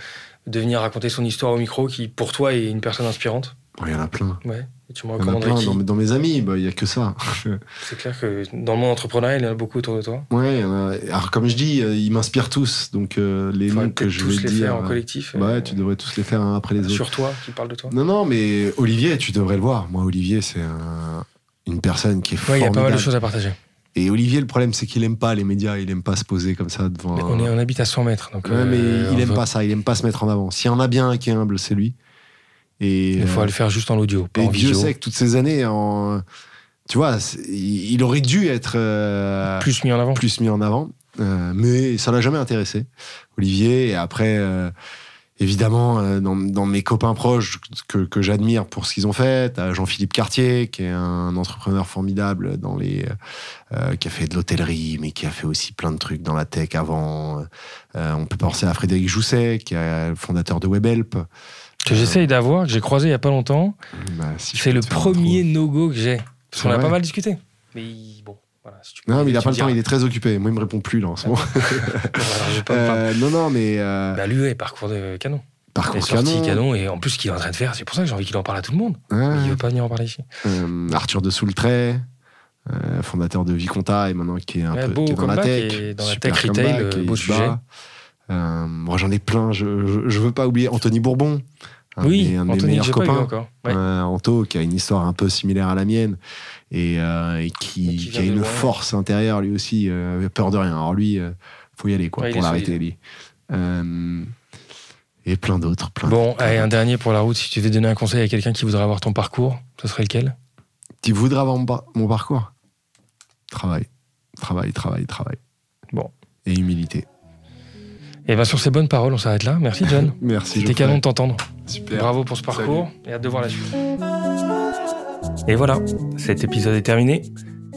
de venir raconter son histoire au micro, qui pour toi est une personne inspirante? Il y en a plein. Ouais. Et tu me recommanderais qui? Dans, mes- dans mes amis, bah, il y a que ça. C'est clair que dans le monde entrepreneurial, il y en a beaucoup autour de toi. ouais, alors comme je dis, euh, ils m'inspirent tous. Donc euh, les noms que je tous vais les dire. faire en euh, collectif. ouais, euh, tu devrais tous les faire un après les autres. sur toi, qui parle de toi? Non, non, mais Olivier, tu devrais le voir. Moi, Olivier, c'est un- une personne qui est Ouais, il y a formidable. pas mal de choses à partager. Et Olivier, le problème, c'est qu'il aime pas les médias, il aime pas se poser comme ça devant. Mais on, est, on habite à 100 mètres. Donc Ouais, mais euh, il aime veut- pas ça, il aime pas se mettre en avant. S'il y en a bien un qui est humble, c'est lui. Et, Il faut euh, le faire juste en audio, pas et en Dieu vidéo. sait que toutes ces années, en, tu vois, il aurait dû être euh, Plus mis en avant. plus mis en avant, mais ça l'a jamais intéressé. Olivier, et après, évidemment, euh, dans, dans mes copains proches que, que j'admire pour ce qu'ils ont fait, t'as Jean-Philippe Cartier, qui est un entrepreneur formidable dans les, euh, qui a fait de l'hôtellerie, mais qui a fait aussi plein de trucs dans la tech avant. Euh, on peut penser à Frédéric Jousset, qui est le fondateur de WebHelp. Que j'essaye d'avoir, que j'ai croisé il y a pas longtemps. Bah, si C'est le premier no-go que j'ai. Parce qu'on a vrai pas mal discuté. Mais bon, voilà. si Non, mais il a tu pas le temps, il est très occupé. Moi, il me répond plus là en ce moment. Me plaindre. Euh, non, non, mais euh, Bah, lui, ouais, parcours de canon. par Les contre, sorties canon. canon. Et en plus, ce qu'il est en train de faire, c'est pour ça que j'ai envie qu'il en parle à tout le monde. Ouais. Il veut pas venir en parler ici. Euh, Arthur de Soultray, euh, fondateur de Viconta et maintenant qui est un Ouais, peu beau qui est dans la tech. et dans la tech retail, et beau sujet. Euh, moi, j'en ai plein. Je, je, je veux pas oublier Anthony Bourbon. un oui, un de mes Anthony, meilleurs copains. Ouais. Euh, Anto, qui a une histoire un peu similaire à la mienne et, euh, et qui, Et qui qui a une loin. force intérieure lui aussi, euh, avait peur de rien. Alors lui, euh, faut y aller quoi, Ouais, il pour l'arrêter lui. Euh, et plein d'autres, Bon, allez, un dernier pour la route. Si tu devais donner un conseil à quelqu'un qui voudrait avoir ton parcours, ce serait lequel? Tu voudrais avoir mon, par- mon parcours? Travail, travail, travail, travail. Bon. Et humilité. Et bien, sur ces bonnes paroles, on s'arrête là. Merci, John. Merci. C'était canon de t'entendre. Super. Bravo pour ce parcours et hâte de voir la suite. Et voilà, cet épisode est terminé.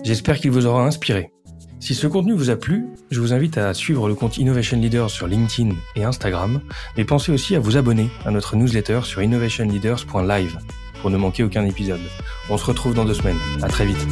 J'espère qu'il vous aura inspiré. Si ce contenu vous a plu, je vous invite à suivre le compte Innovation Leaders sur LinkedIn et Instagram, mais pensez aussi à vous abonner à notre newsletter sur innovationleaders.live pour ne manquer aucun épisode. On se retrouve dans deux semaines. À très vite.